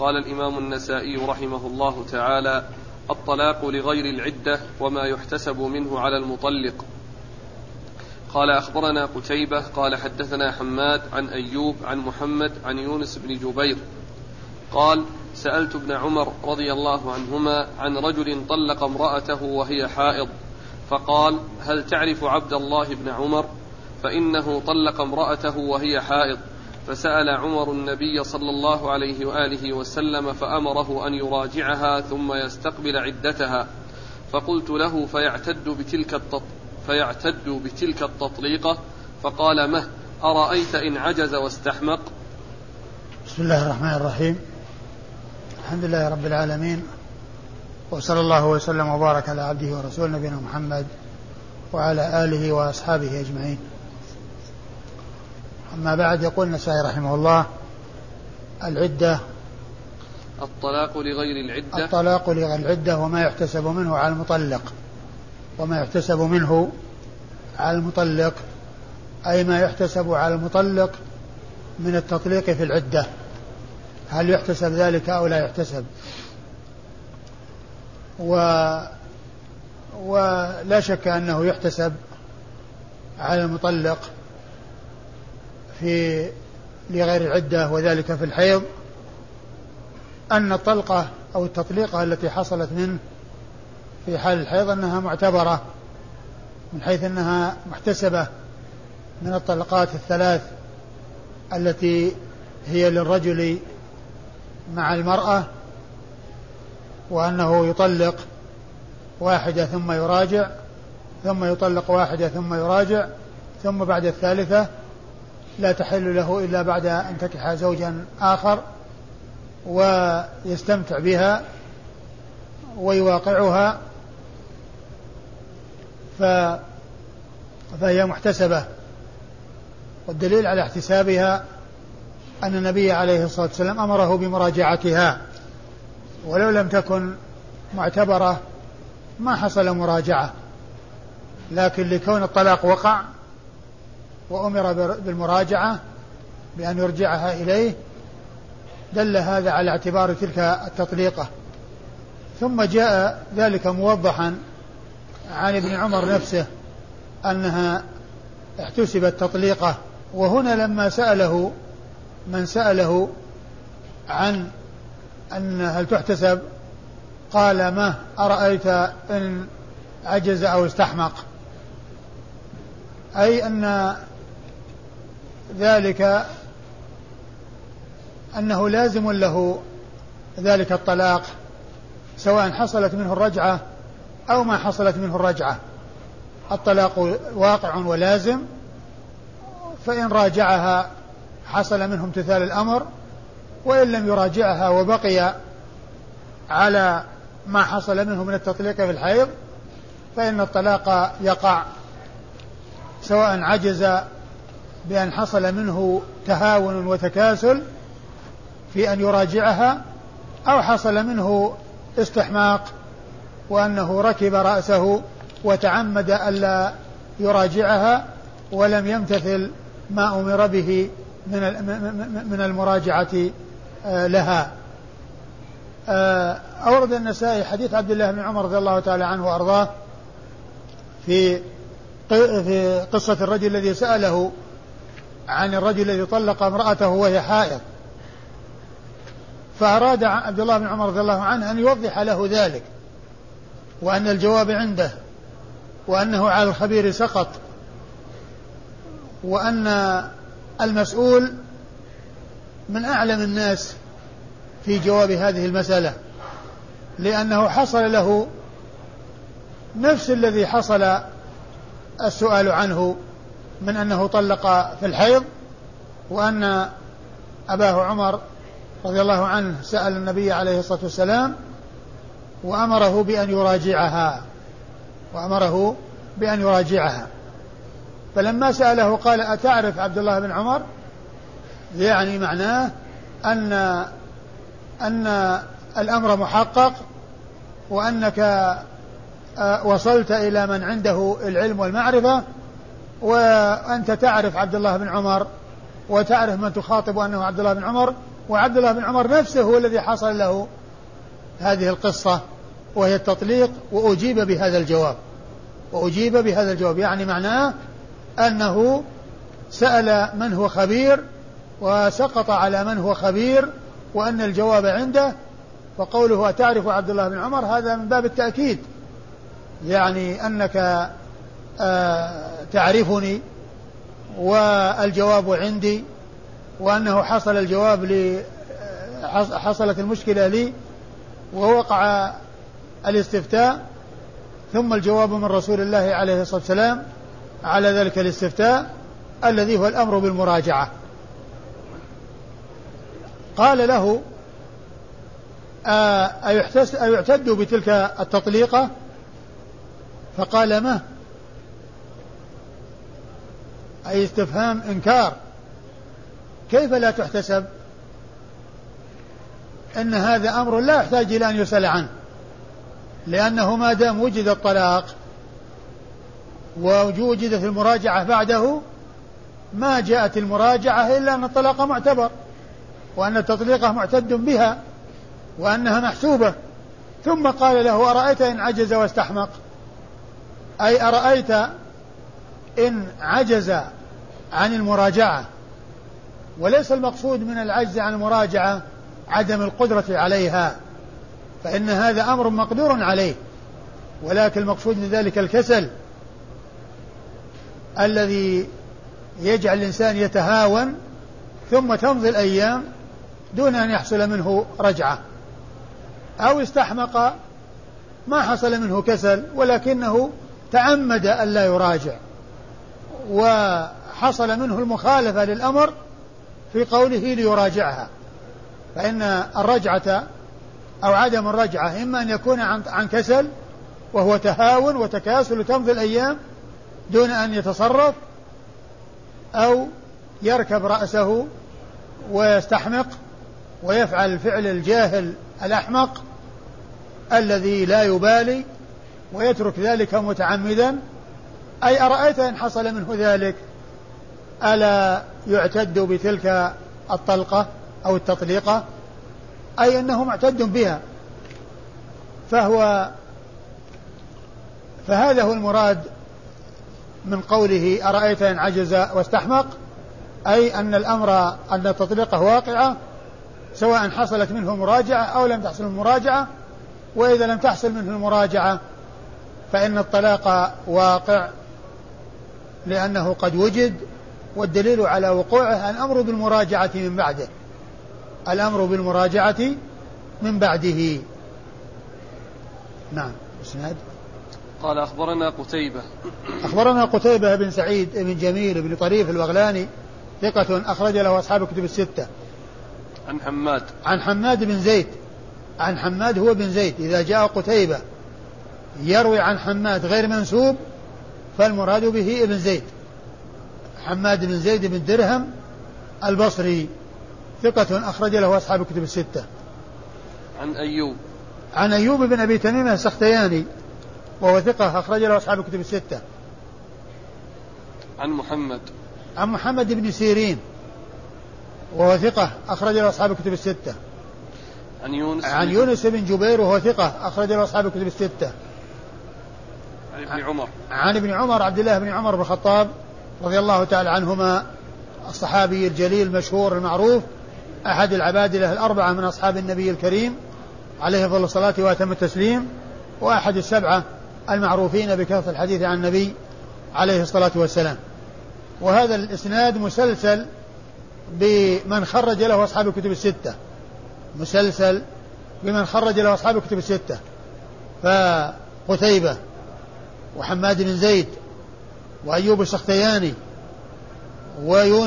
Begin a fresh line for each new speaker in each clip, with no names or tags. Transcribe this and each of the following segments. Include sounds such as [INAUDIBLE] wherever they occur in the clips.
قال الإمام النسائي رحمه الله تعالى الطلاق لغير العدة وما يحتسب منه على المطلق. قال أخبرنا قتيبة قال حدثنا حماد عن أيوب عن محمد عن يونس بن جبير. قال سألت ابن عمر رضي الله عنهما عن رجل طلق امرأته وهي حائض فقال هل تعرف عبد الله بن عمر؟ فإنه طلق امرأته وهي حائض. فسأل عمر النبي صلى الله عليه وآله وسلم فأمره أن يراجعها ثم يستقبل عدتها. فقلت له فيعتد بتلك التط فيعتد بتلك التطليقة فقال مه أرأيت إن عجز واستحمق؟
بسم الله الرحمن الرحيم. الحمد لله رب العالمين وصلى الله وسلم وبارك على عبده ورسوله نبينا محمد وعلى آله وأصحابه أجمعين. أما بعد يقول النسائي رحمه الله العدة.
الطلاق لغير العدة.
الطلاق لغير العدة وما يحتسب منه على المطلق. وما يحتسب منه على المطلق أي ما يحتسب على المطلق من التطليق في العدة. هل يحتسب ذلك أو لا يحتسب؟ و ولا شك أنه يحتسب على المطلق. في لغير العدة وذلك في الحيض أن الطلقة أو التطليقة التي حصلت منه في حال الحيض أنها معتبرة من حيث أنها محتسبة من الطلقات الثلاث التي هي للرجل مع المرأة وأنه يطلق واحدة ثم يراجع ثم يطلق واحدة ثم يراجع ثم بعد الثالثة لا تحل له إلا بعد أن تكح زوجا آخر ويستمتع بها ويواقعها ف فهي محتسبة. والدليل على احتسابها أن النبي عليه الصلاة والسلام أمره بمراجعتها. ولو لم تكن معتبرة ما حصل مراجعة لكن لكون الطلاق وقع وأمر بالمراجعة بأن يرجعها إليه دل هذا على اعتبار تلك التطليقة. ثم جاء ذلك موضحا عن ابن عمر نفسه أنها احتسبت تطليقة. وهنا لما سأله من سأله عن أن هل تحتسب قال ما أرأيت إن عجز أو استحمق. أي أن ذلك أنه لازم له ذلك الطلاق سواء حصلت منه الرجعة أو ما حصلت منه الرجعة. الطلاق واقع ولازم فإن راجعها حصل منه امتثال الأمر وإن لم يراجعها وبقي على ما حصل منه من التطليق في الحيض فإن الطلاق يقع سواء عجز بأن حصل منه تهاون وتكاسل في أن يراجعها أو حصل منه استحماق وأنه ركب رأسه وتعمد ألا يراجعها ولم يمتثل ما أمر به من من المراجعة آه، لها. آه، أورد النسائي حديث عبد الله بن عمر رضي الله تعالى عنه وأرضاه في في قصة الرجل الذي سأله عن الرجل الذي طلق امرأته وهي حائض. فأراد عبد الله بن عمر رضي الله عنه أن يوضح له ذلك وأن الجواب عنده وأنه على الخبير سقط وأن المسؤول من أعلم الناس في جواب هذه المسألة لأنه حصل له نفس الذي حصل السؤال عنه من أنه طلق في الحيض وأن أباه عمر رضي الله عنه سأل النبي عليه الصلاة والسلام وأمره بأن يراجعها وأمره بأن يراجعها. فلما سأله قال أتعرف عبد الله بن عمر؟ يعني معناه أن أن الأمر محقق وأنك آه، وصلت إلى من عنده العلم والمعرفة وأنت تعرف عبد الله بن عمر وتعرف من تخاطب أنه عبد الله بن عمر وعبد الله بن عمر نفسه هو الذي حصل له هذه القصة وهي التطليق وأجيب بهذا الجواب. وأجيب بهذا الجواب يعني معناه أنه سأل من هو خبير وسقط على من هو خبير وأن الجواب عنده وقوله أتعرف عبد الله بن عمر؟ هذا من باب التأكيد. يعني أنك آه، تعرفني والجواب عندي وأنه حصل الجواب لي حصلت المشكلة لي ووقع الاستفتاء ثم الجواب من رسول الله عليه الصلاة والسلام على ذلك الاستفتاء الذي هو الأمر بالمراجعة. قال له أيعتد بتلك التطليقة؟ فقال ما؟ أي استفهام إنكار. كيف لا تحتسب؟ أن هذا أمر لا يحتاج إلى أن يسأل عنه لأنه ما دام وجد الطلاق ووجدت المراجعة بعده ما جاءت المراجعة إلا أن الطلاق معتبر وأن التطليقة معتد بها وأنها محسوبة. ثم قال له أرأيت إن عجز واستحمق؟ أي أرأيت إن عجز عن المراجعة. وليس المقصود من العجز عن المراجعة عدم القدرة عليها فإن هذا أمر مقدور عليه. ولكن المقصود من ذلك الكسل الذي يجعل الإنسان يتهاون ثم تمضي الأيام دون أن يحصل منه رجعة. أو استحمق ما حصل منه كسل ولكنه تعمد ألا يراجع. وحصل منه المخالفة للأمر في قوله ليراجعها. فإن الرجعة أو عدم الرجعة إما أن يكون عن, عن كسل وهو تهاون وتكاسل تمضي الأيام دون أن يتصرف أو يركب رأسه ويستحمق ويفعل الفعل الجاهل الأحمق الذي لا يبالي ويترك ذلك متعمدا. أي أرأيت إن حصل منه ذلك؟ ألا يعتد بتلك الطلقة أو التطليقة؟ أي أنه معتد بها. فهو فهذا هو المراد من قوله أرأيت إن عجز واستحمق؟ أي أن الأمر أن التطليقة واقعة سواء حصلت منه مراجعة أو لم تحصل المراجعة وإذا لم تحصل منه المراجعة فإن الطلاق واقع لأنه قد وجد والدليل على وقوعه الأمر بالمراجعة من بعده. الأمر بالمراجعة من بعده. نعم إسناد.
قال أخبرنا قتيبة.
أخبرنا قتيبة بن سعيد بن جميل بن طريف البغلاني ثقة أخرج له أصحاب الكتب الستة.
عن حماد.
عن حماد بن زيد. عن حماد هو بن زيد. إذا جاء قتيبة يروي عن حماد غير منسوب فالمراد به ابن زيد. حماد بن زيد بن درهم البصري ثقة أخرج له أصحاب الكتب الستة.
عن أيوب.
عن أيوب بن أبي تميم السختياني وهو ثقة أخرج له أصحاب الكتب الستة.
عن محمد.
عن محمد بن سيرين وهو ثقة أخرج له أصحاب الكتب الستة.
عن يونس
عن يونس بن جبير وهو ثقة أخرج له أصحاب الكتب الستة.
عن ابن عمر.
عن ابن عمر عبد الله بن عمر بن الخطاب رضي الله تعالى عنهما الصحابي الجليل المشهور المعروف أحد العبادلة الأربعة من أصحاب النبي الكريم عليه أفضل الصلاة وأتم التسليم وأحد السبعة المعروفين بكثرة الحديث عن النبي عليه الصلاة والسلام. وهذا الإسناد مسلسل بمن خرج له أصحاب الكتب الستة. مسلسل بمن خرج له أصحاب الكتب الستة. فقتيبة وحماد بن زيد وأيوب السختياني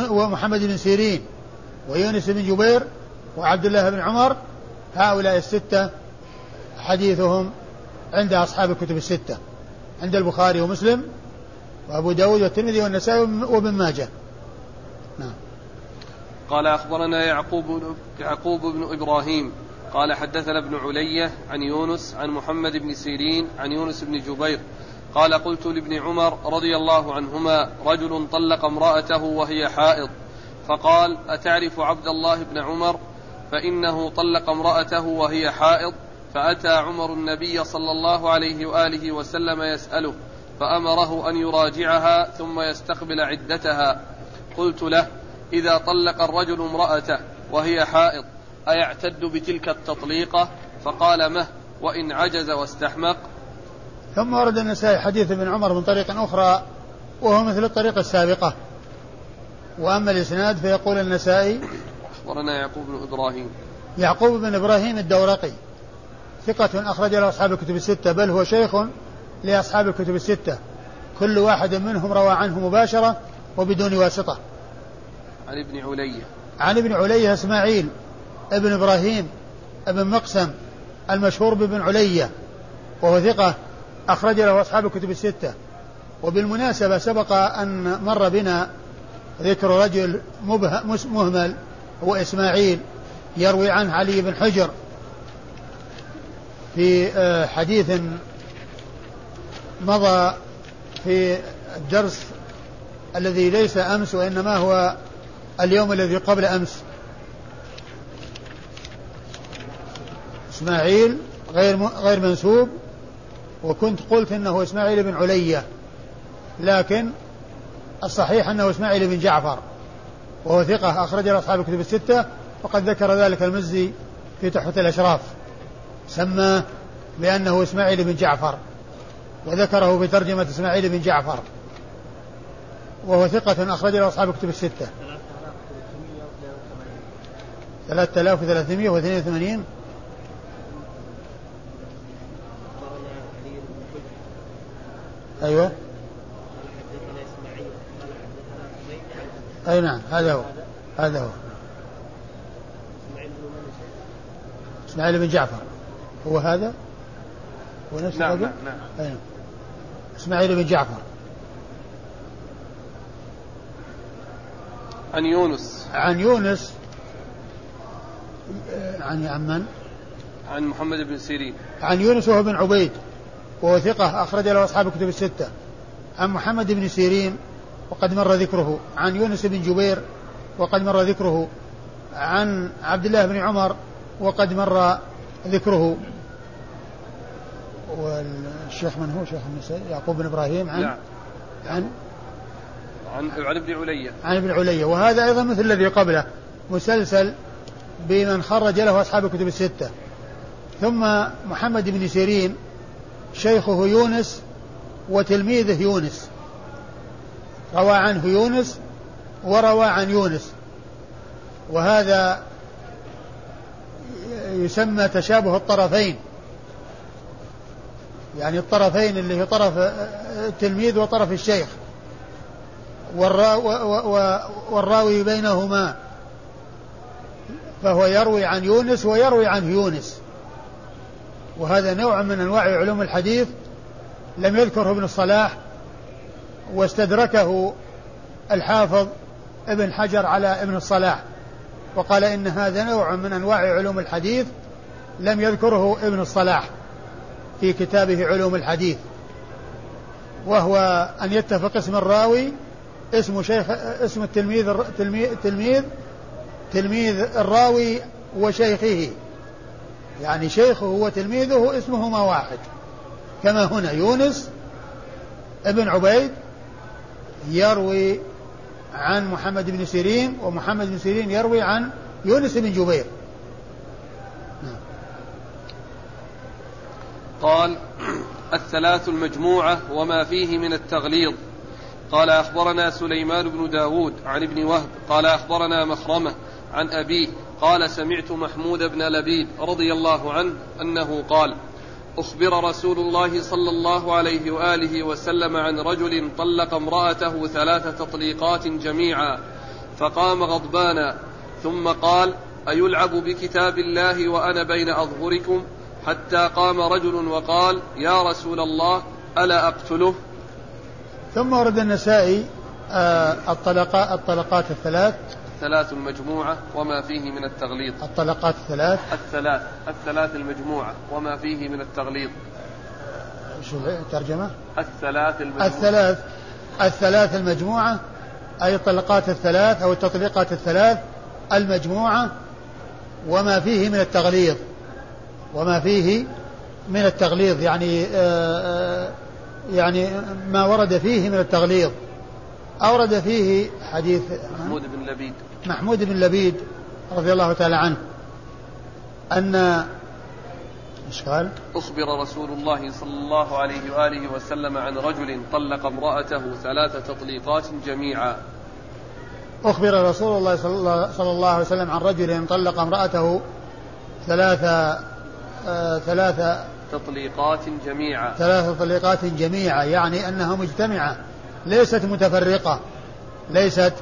ومحمد بن سيرين ويونس بن جبير وعبد الله بن عمر هؤلاء الستة حديثهم عند أصحاب الكتب الستة عند البخاري ومسلم وأبو داود والترمذي والنسائي وابن ماجه. نعم.
قال أخبرنا يعقوب يعقوب بن إبراهيم قال حدثنا ابن علية عن يونس عن محمد بن سيرين عن يونس بن جبير قال قلت لابن عمر رضي الله عنهما رجل طلق امرأته وهي حائض فقال أتعرف عبد الله بن عمر؟ فإنه طلق امرأته وهي حائض فأتى عمر النبي صلى الله عليه وآله وسلم يسأله فأمره أن يراجعها ثم يستقبل عدتها. قلت له إذا طلق الرجل امرأته وهي حائض أيعتد بتلك التطليقة؟ فقال مه وإن عجز واستحمق.
ثم ورد النسائي حديث ابن عمر من طريق أخرى وهو مثل الطريقة السابقة. وأما الإسناد فيقول النسائي
أخبرنا يعقوب بن إبراهيم.
يعقوب بن إبراهيم الدورقي. ثقة أخرج له أصحاب الكتب الستة بل هو شيخ لأصحاب الكتب الستة. كل واحد منهم روى عنه مباشرة وبدون واسطة.
عن ابن علية.
عن ابن علية إسماعيل ابن إبراهيم ابن مقسم المشهور بابن علية وهو ثقة أخرج له أصحاب الكتب الستة. وبالمناسبة سبق أن مر بنا ذكر رجل مهمل هو إسماعيل يروي عنه علي بن حجر في آه، حديث مضى في الدرس الذي ليس أمس وإنما هو اليوم الذي قبل أمس. إسماعيل غير غير منسوب. وكنت قلت انه اسماعيل بن علية لكن الصحيح انه اسماعيل بن جعفر وهو ثقة أخرج له أصحاب الكتب الستة وقد ذكر ذلك المزي في تحفة الأشراف سماه بأنه إسماعيل بن جعفر وذكره في ترجمة إسماعيل بن جعفر وهو ثقة أخرج له أصحاب الكتب الستة 3382 أيوه. أي نعم هذا هو هذا هو. إسماعيل بن جعفر هو هذا؟ هو نفس
نعم نعم, نعم.
أي. إسماعيل بن جعفر.
عن يونس.
عن يونس. عن عن من؟
عن محمد بن سيرين.
عن يونس وهو بن عبيد. وهو ثقة أخرج له أصحاب الكتب الستة. عن محمد بن سيرين وقد مر ذكره. عن يونس بن جبير وقد مر ذكره. عن عبد الله بن عمر وقد مر ذكره. والشيخ من هو؟ شيخ النسائي يعقوب بن إبراهيم. عن لا. عن
عن عن ابن علية
عن ابن علية وهذا أيضا مثل الذي قبله. مسلسل بمن خرج له أصحاب الكتب الستة. ثم محمد بن سيرين شيخه يونس وتلميذه يونس. روى عنه يونس وروى عن يونس. وهذا يسمى تشابه الطرفين. يعني الطرفين اللي هي طرف التلميذ وطرف الشيخ. والراوي بينهما. فهو يروي عن يونس ويروي عنه يونس. وهذا نوع من أنواع علوم الحديث لم يذكره ابن الصلاح واستدركه الحافظ ابن حجر على ابن الصلاح وقال إن هذا نوع من أنواع علوم الحديث لم يذكره ابن الصلاح في كتابه علوم الحديث وهو أن يتفق اسم الراوي اسم شيخ اسم التلميذ تلميذ تلميذ الراوي وشيخه. يعني شيخه وتلميذه اسمهما واحد كما هنا يونس ابن عبيد يروي عن محمد بن سيرين ومحمد بن سيرين يروي عن يونس بن جبير.
قال الثلاث المجموعة وما فيه من التغليظ قال أخبرنا سليمان بن داود عن ابن وهب قال أخبرنا مخرمة عن أبيه قال سمعت محمود بن لبيد رضي الله عنه أنه قال أخبر رسول الله صلى الله عليه وآله وسلم عن رجل طلق امرأته ثلاث تطليقات جميعا فقام غضبانا ثم قال أيلعب بكتاب الله وأنا بين أظهركم حتى قام رجل وقال يا رسول الله ألا أقتله؟
ثم ورد النسائي آه، الطلقات الطلقات الثلاث
الثلاث المجموعة وما فيه من التغليظ
الطلقات الثلاث؟
الثلاث الثلاث المجموعة وما فيه من التغليظ
شو الترجمة؟
الثلاث المجموعة.
الثلاث الثلاث المجموعة أي الطلقات الثلاث أو التطليقات الثلاث المجموعة وما فيه من التغليظ. وما فيه من التغليظ يعني آه، آه، يعني ما ورد فيه من التغليظ. أورد فيه حديث
محمود بن لبيد.
محمود بن لبيد رضي الله تعالى عنه أن إيش قال؟
أخبر رسول الله صلى الله عليه وآله وسلم عن رجل طلق امرأته ثلاث تطليقات جميعا.
أخبر رسول الله صلى الله عليه وسلم عن رجل طلق امرأته ثلاث آه ثلاث
تطليقات جميعا.
ثلاث تطليقات جميعا يعني أنها مجتمعة. ليست متفرقة. ليست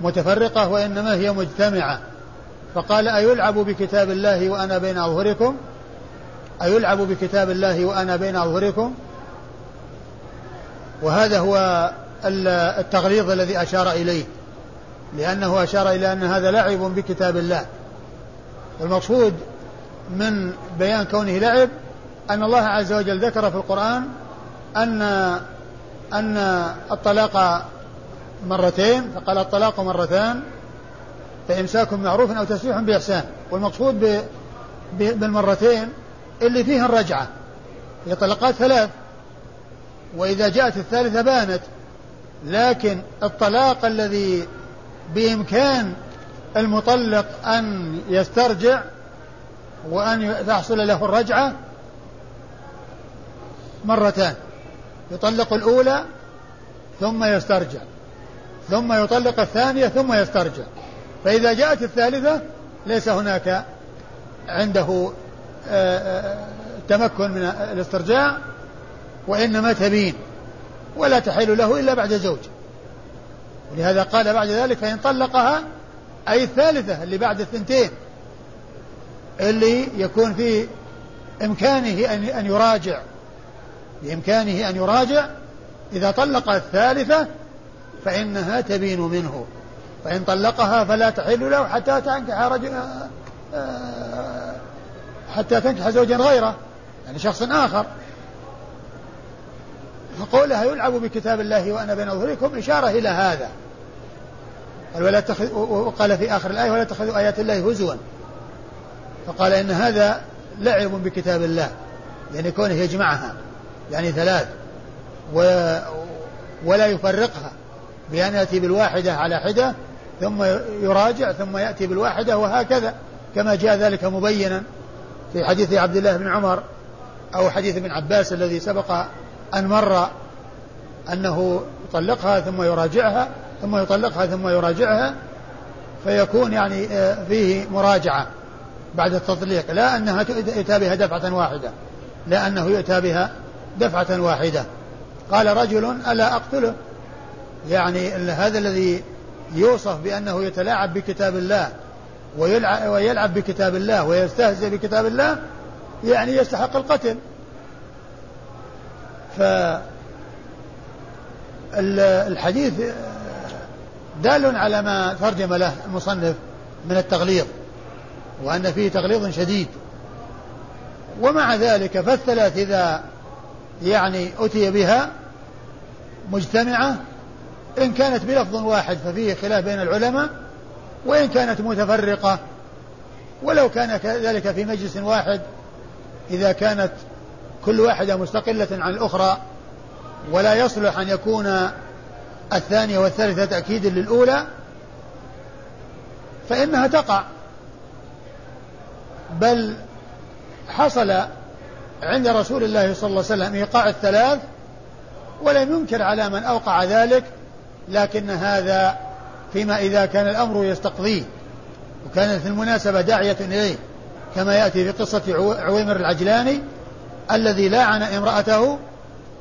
متفرقة وإنما هي مجتمعة. فقال أيلعب بكتاب الله وأنا بين أظهركم أيلعب بكتاب الله وأنا بين أظهركم وهذا هو التغليظ الذي أشار إليه. لأنه أشار إلى أن هذا لعب بكتاب الله. والمقصود من بيان كونه لعب أن الله عز وجل ذكر في القرآن أن أن الطلاق مرتين فقال الطلاق مرتان فإمساك معروف أو تسريح بإحسان والمقصود بالمرتين اللي فيها الرجعة هي طلقات ثلاث. وإذا جاءت الثالثة بانت لكن الطلاق الذي بإمكان المطلق أن يسترجع وأن تحصل له الرجعة مرتان. يطلق الأولى ثم يسترجع ثم يطلق الثانية ثم يسترجع. فإذا جاءت الثالثة ليس هناك عنده آه، آه، تمكن من الاسترجاع وإنما تبين ولا تحل له إلا بعد زوج. ولهذا قال بعد ذلك فإن طلقها أي الثالثة اللي بعد الثنتين اللي يكون في إمكانه أن يراجع بإمكانه أن يراجع إذا طلق الثالثة فإنها تبين منه. فإن طلقها فلا تحل له حتى تنكح رجل آه، حتى تنكح زوجا غيره يعني شخص آخر. فقولها يلعب بكتاب الله وأنا بين أظهركم إشارة إلى هذا. ولا وقال في آخر الآية ولا تخذوا آيات الله هزوا. فقال إن هذا لعب بكتاب الله يعني كونه يجمعها. يعني ثلاث و ولا يفرقها بأن يأتي بالواحدة على حدة ثم يراجع ثم يأتي بالواحدة وهكذا كما جاء ذلك مبينا في حديث عبد الله بن عمر أو حديث ابن عباس الذي سبق أن مر أنه يطلقها ثم يراجعها ثم يطلقها ثم يراجعها فيكون يعني آه، فيه مراجعة بعد التطليق لا أنها يؤتى بها دفعة واحدة لا أنه يؤتى بها دفعة واحدة. قال رجل ألا أقتله؟ يعني هذا الذي يوصف بأنه يتلاعب بكتاب الله ويلعب, بكتاب الله ويستهزئ بكتاب الله يعني يستحق القتل. فالحديث دال على ما ترجم له المصنف من التغليظ وأن فيه تغليظ شديد. ومع ذلك فالثلاث إذا يعني أتي بها مجتمعة إن كانت بلفظ واحد ففيه خلاف بين العلماء وإن كانت متفرقة. ولو كان ذلك في مجلس واحد إذا كانت كل واحدة مستقلة عن الأخرى ولا يصلح أن يكون الثانية والثالثة تأكيد للأولى فإنها تقع. بل حصل عند رسول الله صلى الله عليه وسلم إيقاع الثلاث ولم ينكر على من أوقع ذلك لكن هذا فيما إذا كان الأمر يستقضيه وكانت المناسبة داعية إليه كما يأتي في قصة عويمر العجلاني الذي لاعن امرأته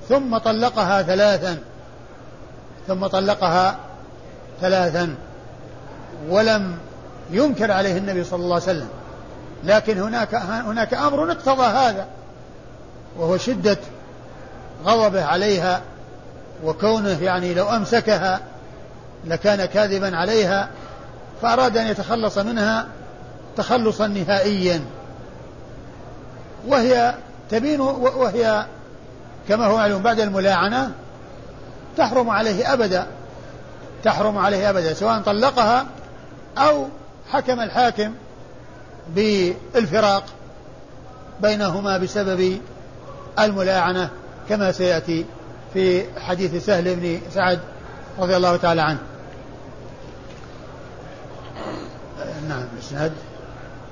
ثم طلقها ثلاثا ثم طلقها ثلاثا ولم ينكر عليه النبي صلى الله عليه وسلم لكن هناك هناك أمر اقتضى هذا. وهو شدة غضبه عليها وكونه يعني لو أمسكها لكان كاذبا عليها فأراد أن يتخلص منها تخلصا نهائيا. وهي تبين وهي كما هو معلوم بعد الملاعنة تحرم عليه أبدا تحرم عليه أبدا سواء طلقها أو حكم الحاكم بالفراق بينهما بسبب الملاعنة كما سيأتي في حديث سهل بن سعد رضي الله تعالى عنه. نعم اسناد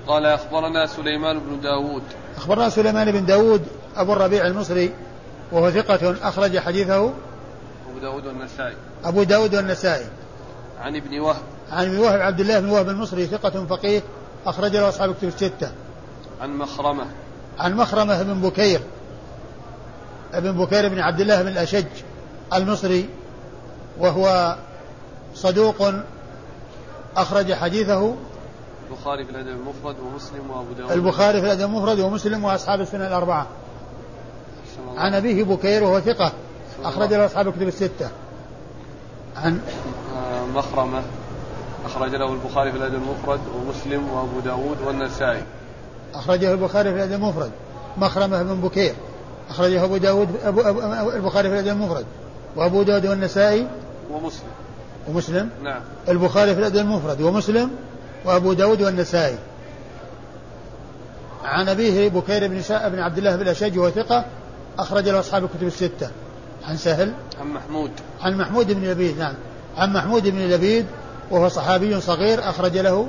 قال أخبرنا سليمان بن داود.
أخبرنا سليمان بن داود أبو الربيع المصري وهو ثقة أخرج حديثه.
أبو داود والنسائي.
أبو داود والنسائي.
عن ابن وهب.
عن ابن وهب عبد الله بن وهب المصري ثقة فقيه أخرج له أصحاب كتب الستة.
عن مخرمة.
عن مخرمة بن بكير. ابن بكير بن عبد الله بن الأشج المصري وهو صدوق أخرج حديثه
البخاري في الأدب المفرد ومسلم وأبو داود.
البخاري في الأدب المفرد ومسلم وأصحاب السنة الأربعة. عن أبيه بكير وهو ثقة أخرج له أصحاب الكتب الستة. عن
آه، مخرمة أخرج له البخاري في الأدب المفرد ومسلم وأبو داود والنسائي.
أخرجه البخاري في الأدب المفرد. مخرمة بن بكير. أخرجه أبو داود أبو أبو أبو البخاري في الأدب المفرد. وأبو داود والنسائي
ومسلم.
ومسلم.
نعم.
البخاري في الأدب المفرد. ومسلم. وأبو داود والنسائي. عن أبيه بكير بن شاء بن عبد الله بن الأشج وهو ثقة أخرج له أصحاب الكتب الستة. عن سهل.
عن محمود.
عن محمود بن لبيد نعم. عن محمود بن لبيد وهو صحابي صغير أخرج له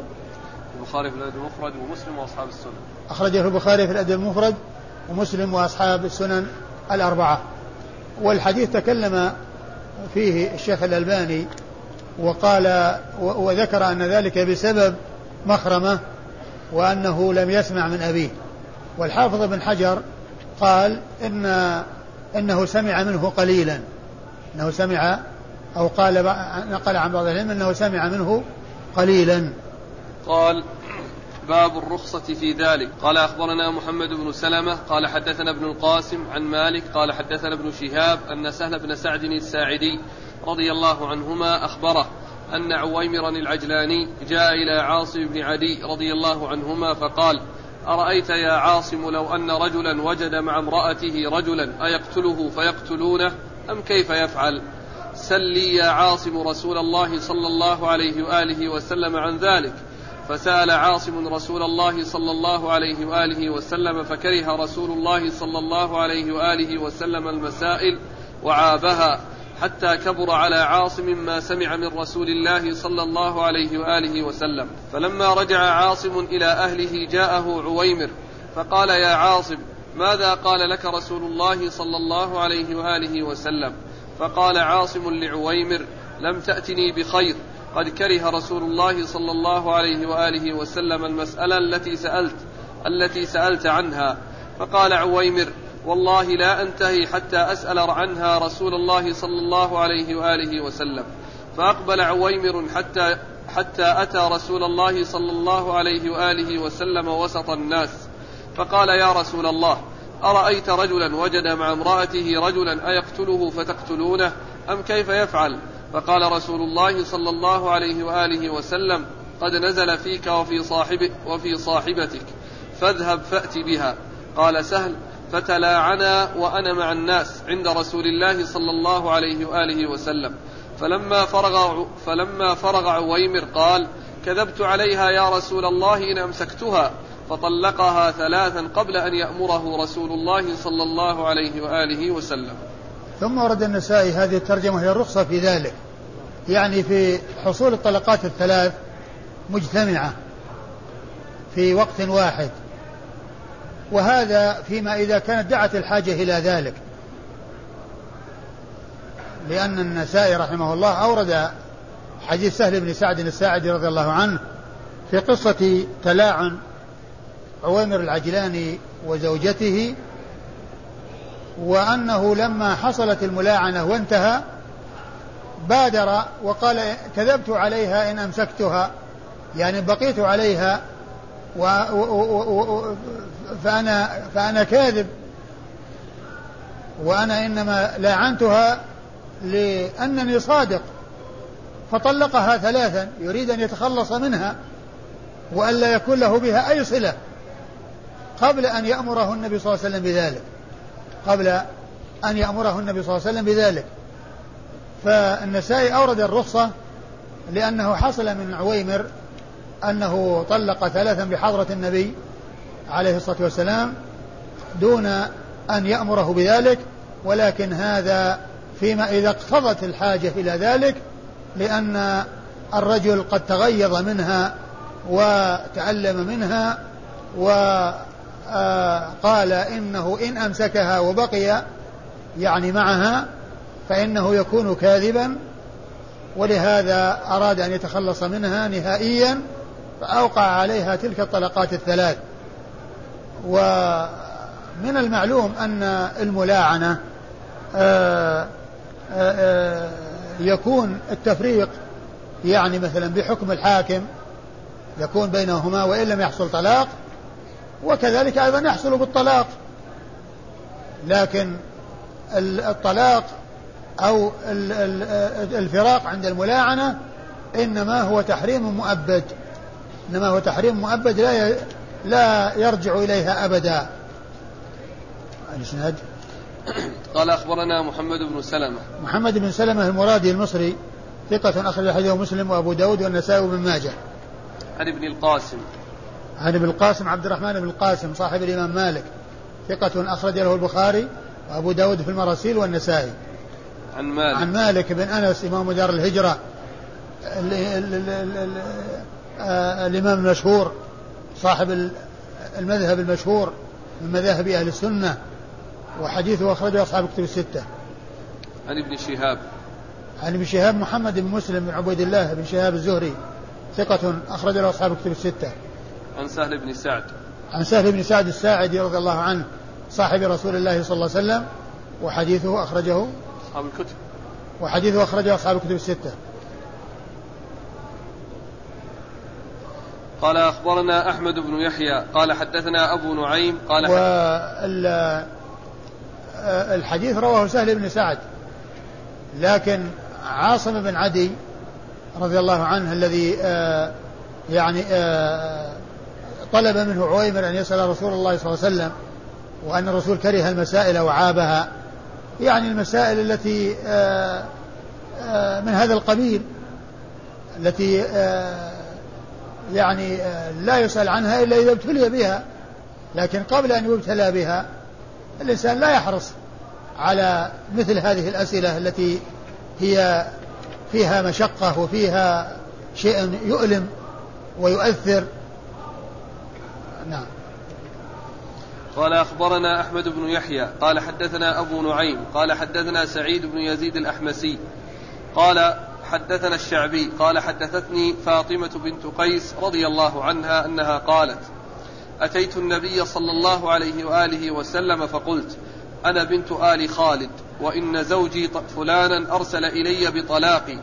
البخاري في الأدب المفرد ومسلم وأصحاب السنة.
أخرجه البخاري في الأدب المفرد. ومسلم وأصحاب السنن الأربعة. والحديث تكلم فيه الشيخ الألباني وقال وذكر أن ذلك بسبب مخرمة وأنه لم يسمع من أبيه. والحافظ بن حجر قال إن إنه سمع منه قليلا. إنه سمع أو قال نقل عن بعض العلم أنه سمع منه قليلا.
قال باب الرخصة في ذلك. قال أخبرنا محمد بن سلمة قال حدثنا ابن القاسم عن مالك قال حدثنا ابن شهاب أن سهل بن سعد الساعدي رضي الله عنهما أخبره أن عويمرا العجلاني جاء إلى عاصم بن عدي رضي الله عنهما فقال أرأيت يا عاصم لو أن رجلا وجد مع امرأته رجلا أيقتله فيقتلونه؟ أم كيف يفعل؟ سل يا عاصم رسول الله صلى الله عليه وآله وسلم عن ذلك. فسأل عاصم رسول الله صلى الله عليه وآله وسلم فكره رسول الله صلى الله عليه وآله وسلم المسائل وعابها حتى كبر على عاصم ما سمع من رسول الله صلى الله عليه وآله وسلم. فلما رجع عاصم إلى أهله جاءه عويمر فقال يا عاصم ماذا قال لك رسول الله صلى الله عليه وآله وسلم؟ فقال عاصم لعويمر لم تأتني بخير. قد كره رسول الله صلى الله عليه وآله وسلم المسألة التي سالت التي سألت عنها. فقال عويمر والله لا أنتهي حتى أسأل عنها رسول الله صلى الله عليه وآله وسلم. فأقبل عويمر حتى حتى أتى رسول الله صلى الله عليه وآله وسلم وسط الناس. فقال يا رسول الله أرأيت رجلا وجد مع امرأته رجلا أيقتله فتقتلونه؟ أم كيف يفعل؟ فقال رسول الله صلى الله عليه وآله وسلم قد نزل فيك وفي صاحبك وفي صاحبتك فاذهب فأت بها. قال سهل فتلاعنا وأنا مع الناس عند رسول الله صلى الله عليه وآله وسلم. فلما فرغ فلما فرغ عويمر قال كذبت عليها يا رسول الله إن أمسكتها. فطلقها ثلاثا قبل أن يأمره رسول الله صلى الله عليه وآله وسلم.
ثم ورد النسائي هذه الترجمة هي الرخصة في ذلك. يعني في حصول الطلقات الثلاث مجتمعة في وقت واحد. وهذا فيما إذا كانت دعت الحاجة إلى ذلك. لأن النسائي رحمه الله أورد حديث سهل بن سعد الساعدي رضي الله عنه في قصة تلاعن عويمر العجلاني وزوجته وأنه لما حصلت الملاعنة وانتهى بادر وقال كذبت عليها إن أمسكتها يعني بقيت عليها و و فأنا فأنا كاذب. وأنا إنما لاعنتها لأنني صادق. فطلقها ثلاثا يريد أن يتخلص منها وألا يكون له بها أي صلة قبل أن يأمره النبي صلى الله عليه وسلم بذلك. قبل أن يأمره النبي صلى الله عليه وسلم بذلك. فالنسائي أورد الرخصة لأنه حصل من عويمر أنه طلق ثلاثا بحضرة النبي عليه الصلاة والسلام دون أن يأمره بذلك ولكن هذا فيما إذا اقتضت الحاجة إلى ذلك لأن الرجل قد تغيظ منها وتعلم منها وقال إنه إن أمسكها وبقي يعني معها فإنه يكون كاذبا ولهذا أراد أن يتخلص منها نهائيا فأوقع عليها تلك الطلقات الثلاث. ومن المعلوم أن الملاعنة آآ آآ يكون التفريق يعني مثلا بحكم الحاكم يكون بينهما وإن لم يحصل طلاق وكذلك أيضا يحصل بالطلاق. لكن الطلاق أو الفراق عند الملاعنة إنما هو تحريم مؤبد. إنما هو تحريم مؤبد لا لا يرجع إليها أبدا. الإسناد
قال أخبرنا محمد بن سلمة.
محمد بن سلمة المرادي المصري ثقة أخرج حديثه مسلم وأبو داود والنسائي وابن ماجه.
عن ابن القاسم.
عن ابن القاسم عبد الرحمن بن القاسم صاحب الإمام مالك. ثقة أخرج له البخاري وأبو داود في المراسيل والنسائي.
عن مالك.
عن مالك بن أنس إمام دار الهجرة. ال ال ال آه الإمام المشهور صاحب المذهب المشهور من مذاهب أهل السنة. وحديثه أخرجه أصحاب كتب الستة.
عن ابن شهاب.
عن ابن شهاب محمد بن مسلم بن عبيد الله بن شهاب الزهري. ثقة أخرج له أصحاب كتب الستة.
عن سهل بن سعد.
عن سهل بن سعد الساعدي رضي الله عنه صاحب رسول الله صلى الله عليه وسلم وحديثه أخرجه
أصحاب الكتب.
وحديثه أخرجه أصحاب الكتب الستة.
قال أخبرنا أحمد بن يحيى قال حدثنا أبو نعيم قال
الحديث رواه سهل بن سعد لكن عاصم بن عدي رضي الله عنه الذي آه يعني آه طلب منه عويمر أن يسأل رسول الله صلى الله عليه وسلم وأن الرسول كره المسائل وعابها. يعني المسائل التي آه من هذا القبيل التي يعني لا يسأل عنها إلا إذا ابتلي بها. لكن قبل أن يبتلى بها الإنسان لا يحرص على مثل هذه الأسئلة التي هي فيها مشقة وفيها شيء يؤلم ويؤثر. نعم.
قال أخبرنا أحمد بن يحيى قال حدثنا أبو نعيم قال حدثنا سعيد بن يزيد الأحمسي قال حدثنا الشعبي قال حدثتني فاطمة بنت قيس رضي الله عنها أنها قالت أتيت النبي صلى الله عليه وآله وسلم فقلت أنا بنت آل خالد وإن زوجي فلانا أرسل إلي بطلاقي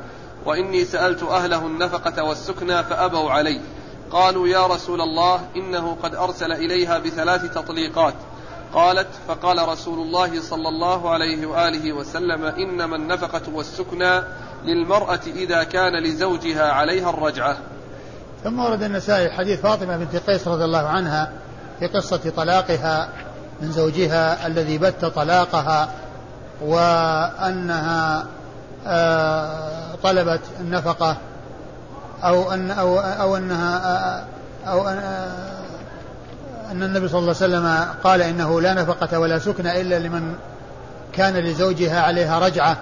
وإني سألت أهله النفقة والسكنى فأبوا علي. قالوا يا رسول الله إنه قد أرسل إليها بثلاث تطليقات. قالت فقال رسول الله صلى الله عليه وآله وسلم إنما النفقة والسكنى للمرأة إذا كان لزوجها عليها الرجعة.
ثم ورد النسائي حديث فاطمة بنت قيس رضي الله عنها في قصة طلاقها من زوجها الذي بت طلاقها وأنها طلبت النفقة أو أن أو أو أنها أو أن, أن النبي صلى الله عليه وسلم قال إنه لا نفقة ولا سكن إلا لمن كان لزوجها عليها رجعة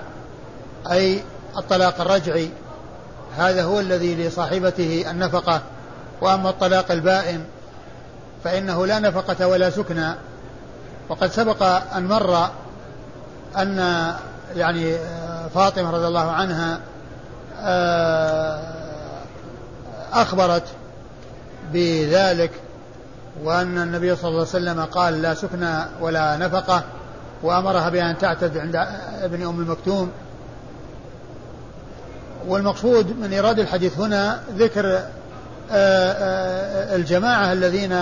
أي الطلاق الرجعي. هذا هو الذي لصاحبته النفقة. وأما الطلاق البائن فإنه لا نفقة ولا سكنى وقد سبق أن مر أن يعني فاطمة رضي الله عنها أخبرت بذلك وأن النبي صلى الله عليه وسلم قال لا سكنى ولا نفقة وأمرها بأن تعتد عند ابن أم المكتوم. والمقصود من إيراد الحديث هنا ذكر الجماعة الذين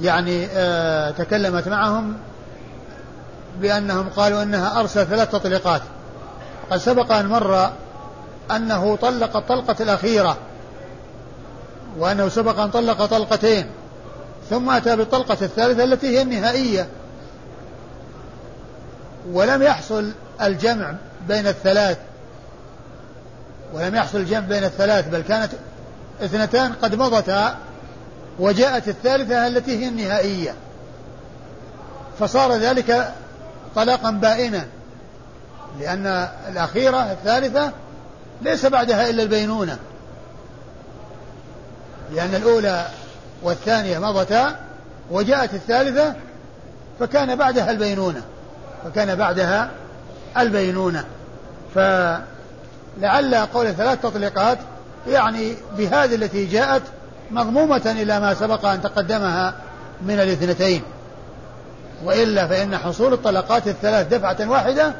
يعني تكلمت معهم بأنهم قالوا أنها أرسل ثلاث تطليقات. قد سبق أن مر أنه طلق الطلقة الأخيرة وأنه سبق أن طلق طلقتين ثم أتى بالطلقة الثالثة التي هي النهائية. ولم يحصل الجمع بين الثلاث. ولم يحصل الجمع بين الثلاث بل كانت اثنتان قد مضتا وجاءت الثالثة التي هي النهائية. فصار ذلك طلاقا بائنا لأن الأخيرة الثالثة ليس بعدها إلا البينونة. لأن الأولى والثانية مضتا وجاءت الثالثة فكان بعدها البينونة فكان بعدها البينونة. فلعل قول ثلاث تطليقات يعني بهذه التي جاءت مضمومة إلى ما سبق أن تقدمها من الاثنتين. وإلا فإن حصول الطلقات الثلاث دفعة واحدة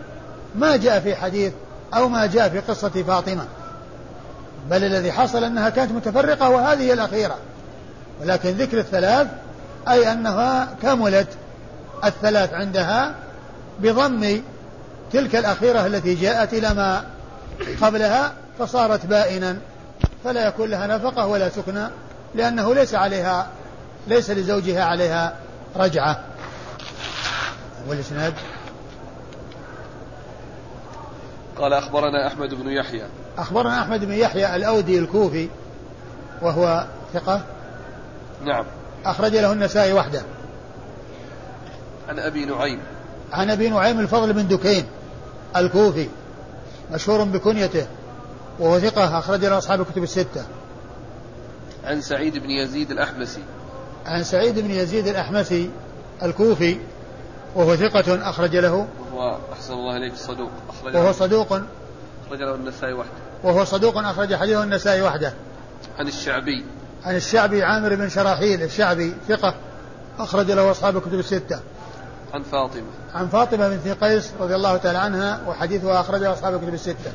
ما جاء في حديث أو ما جاء في قصة فاطمة. بل الذي حصل أنها كانت متفرقة وهذه الأخيرة. ولكن ذكر الثلاث أي أنها كملت الثلاث عندها بضم تلك الأخيرة التي جاءت إلى ما قبلها فصارت بائنا. فلا يكون لها نفقة ولا سكنى لأنه ليس عليها ليس لزوجها عليها رجعة. والإسناد
قال أخبرنا أحمد بن يحيى.
أخبرنا أحمد بن يحيى الأودي الكوفي وهو ثقة.
نعم.
أخرج له النسائي وحده.
عن أبي نعيم.
عن أبي نعيم الفضل بن دكين الكوفي مشهور بكنيته وهو ثقة أخرج له أصحاب الكتب الستة.
عن سعيد بن يزيد الأحمسي.
عن سعيد بن يزيد الأحمسي الكوفي وهو ثقة أخرج له.
وهو أحسن الله إليك صدوق أخرج
وهو صدوق
أخرج له النسائي وحده.
وهو صدوق أخرج حديثه النسائي وحده.
عن الشعبي.
عن الشعبي عامر بن شراحيل الشعبي ثقة أخرج له أصحاب الكتب الستة.
عن فاطمة.
عن فاطمة بنت قيس رضي الله تعالى عنها وحديثها أخرجه أصحاب الكتب الستة.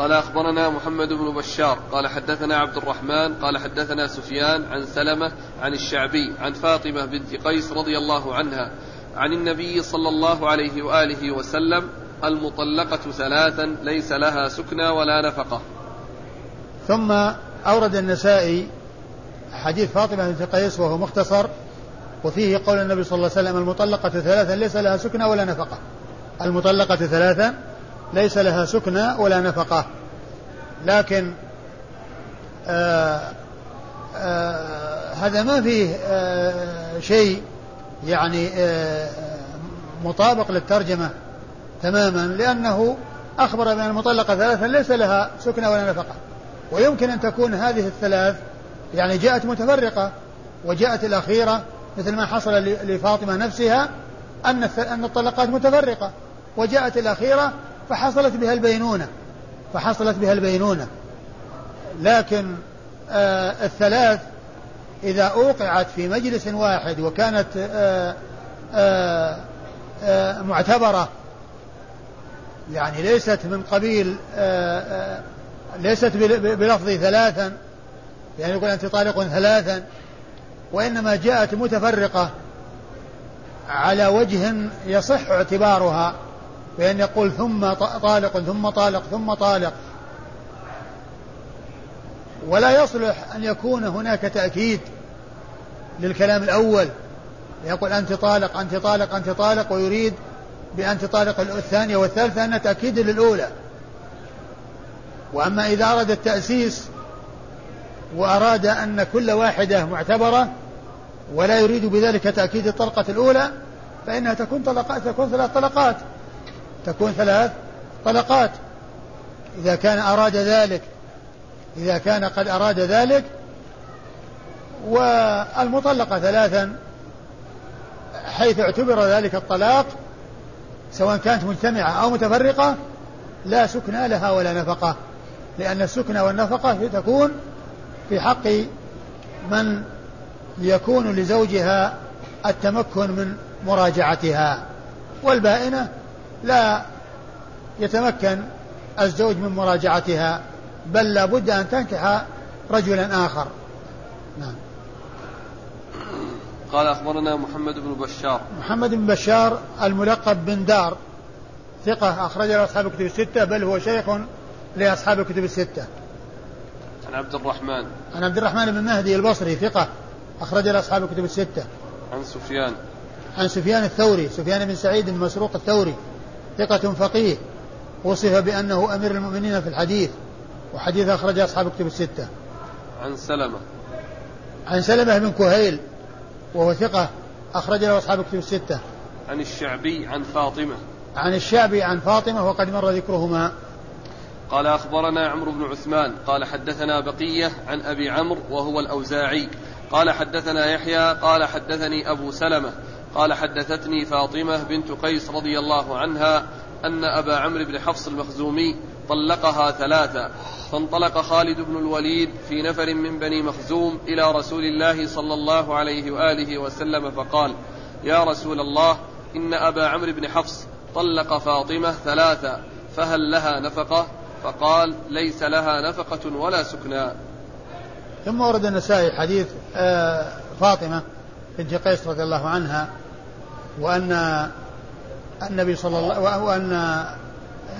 قال أخبرنا محمد بن بشار قال حدثنا عبد الرحمن قال حدثنا سفيان عن سلمة عن الشعبي عن فاطمة بنت قيس رضي الله عنها عن النبي صلى الله عليه وآله وسلم المطلقة ثلاثا ليس لها سكنى ولا نفقة.
ثم أورد النسائي حديث فاطمة بنت قيس وهو مختصر وفيه قول النبي صلى الله عليه وسلم المطلقة ثلاثا ليس لها سكنى ولا نفقة. المطلقة ثلاثا ليس لها سكنى ولا نفقة. لكن آآ آه، آآ آه، هذا ما فيه آه، شيء يعني مطابق للترجمة تماما لأنه أخبر بأن المطلقة ثلاثا ليس لها سكنى ولا نفقة. ويمكن أن تكون هذه الثلاث يعني جاءت متفرقة وجاءت الأخيرة مثل ما حصل لفاطمة نفسها أن أن الطلقات متفرقة وجاءت الأخيرة فحصلت بها البينونة. فحصلت بها البينونة. لكن آه الثلاث إذا أوقعت في مجلس واحد وكانت آه آه آه معتبرة يعني ليست من قبيل آه آه ليست بلفظ ثلاثا يعني يقول أنت طالق ثلاثا وإنما جاءت متفرقة على وجه يصح اعتبارها. بأن يقول ثم طالق ثم طالق ثم طالق. ولا يصلح أن يكون هناك تأكيد للكلام الأول. يقول أنت طالق أنت طالق أنت طالق ويريد بأنت طالق الثانية والثالثة أن تأكيد للأولى. وأما إذا أراد التأسيس وأراد أن كل واحدة معتبرة ولا يريد بذلك تأكيد الطلقة الأولى فإنها تكون طلقات تكون ثلاث طلقات. تكون ثلاث طلقات. إذا كان أراد ذلك إذا كان قد أراد ذلك والمطلقة ثلاثا حيث اعتبر ذلك الطلاق سواء كانت مجتمعة أو متفرقة لا سكنى لها ولا نفقة. لأن السكنى والنفقة تكون في حق من يكون لزوجها التمكن من مراجعتها والبائنة لا يتمكن الزوج من مراجعتها بل لا بد أن تنكح رجلا آخر. نعم.
قال أخبرنا محمد بن بشار.
محمد بن بشار الملقب بن دار ثقة أخرج له أصحاب الكتب الستة بل هو شيخ لأصحاب الكتب الستة.
عن عبد الرحمن.
عن عبد الرحمن بن مهدي البصري ثقة أخرج له أصحاب الكتب الستة.
عن سفيان.
عن سفيان الثوري سفيان بن سعيد بن مسروق الثوري. ثقة فقيه وصف بأنه أمير المؤمنين في الحديث وحديث أخرج أصحاب كتب الستة.
عن سلمة.
عن سلمة بن كهيل وهو ثقة أخرج له أصحاب كتب الستة.
عن الشعبي عن فاطمة.
عن الشعبي عن فاطمة وقد مر ذكرهما.
قال أخبرنا عمرو بن عثمان قال حدثنا بقية عن أبي عمرو وهو الأوزاعي. قال حدثنا يحيى قال حدثني أبو سلمة. قال حدثتني فاطمة بنت قيس رضي الله عنها أن أبا عمرو بن حفص المخزومي طلقها ثلاثا فانطلق خالد بن الوليد في نفر من بني مخزوم إلى رسول الله صلى الله عليه وآله وسلم فقال يا رسول الله إن أبا عمرو بن حفص طلق فاطمة ثلاثا فهل لها نفقة فقال ليس لها نفقة ولا سكنى.
ثم ورد النسائي حديث آه، فاطمة بنت قيس رضي الله عنها وأن النبي صلى الله وأن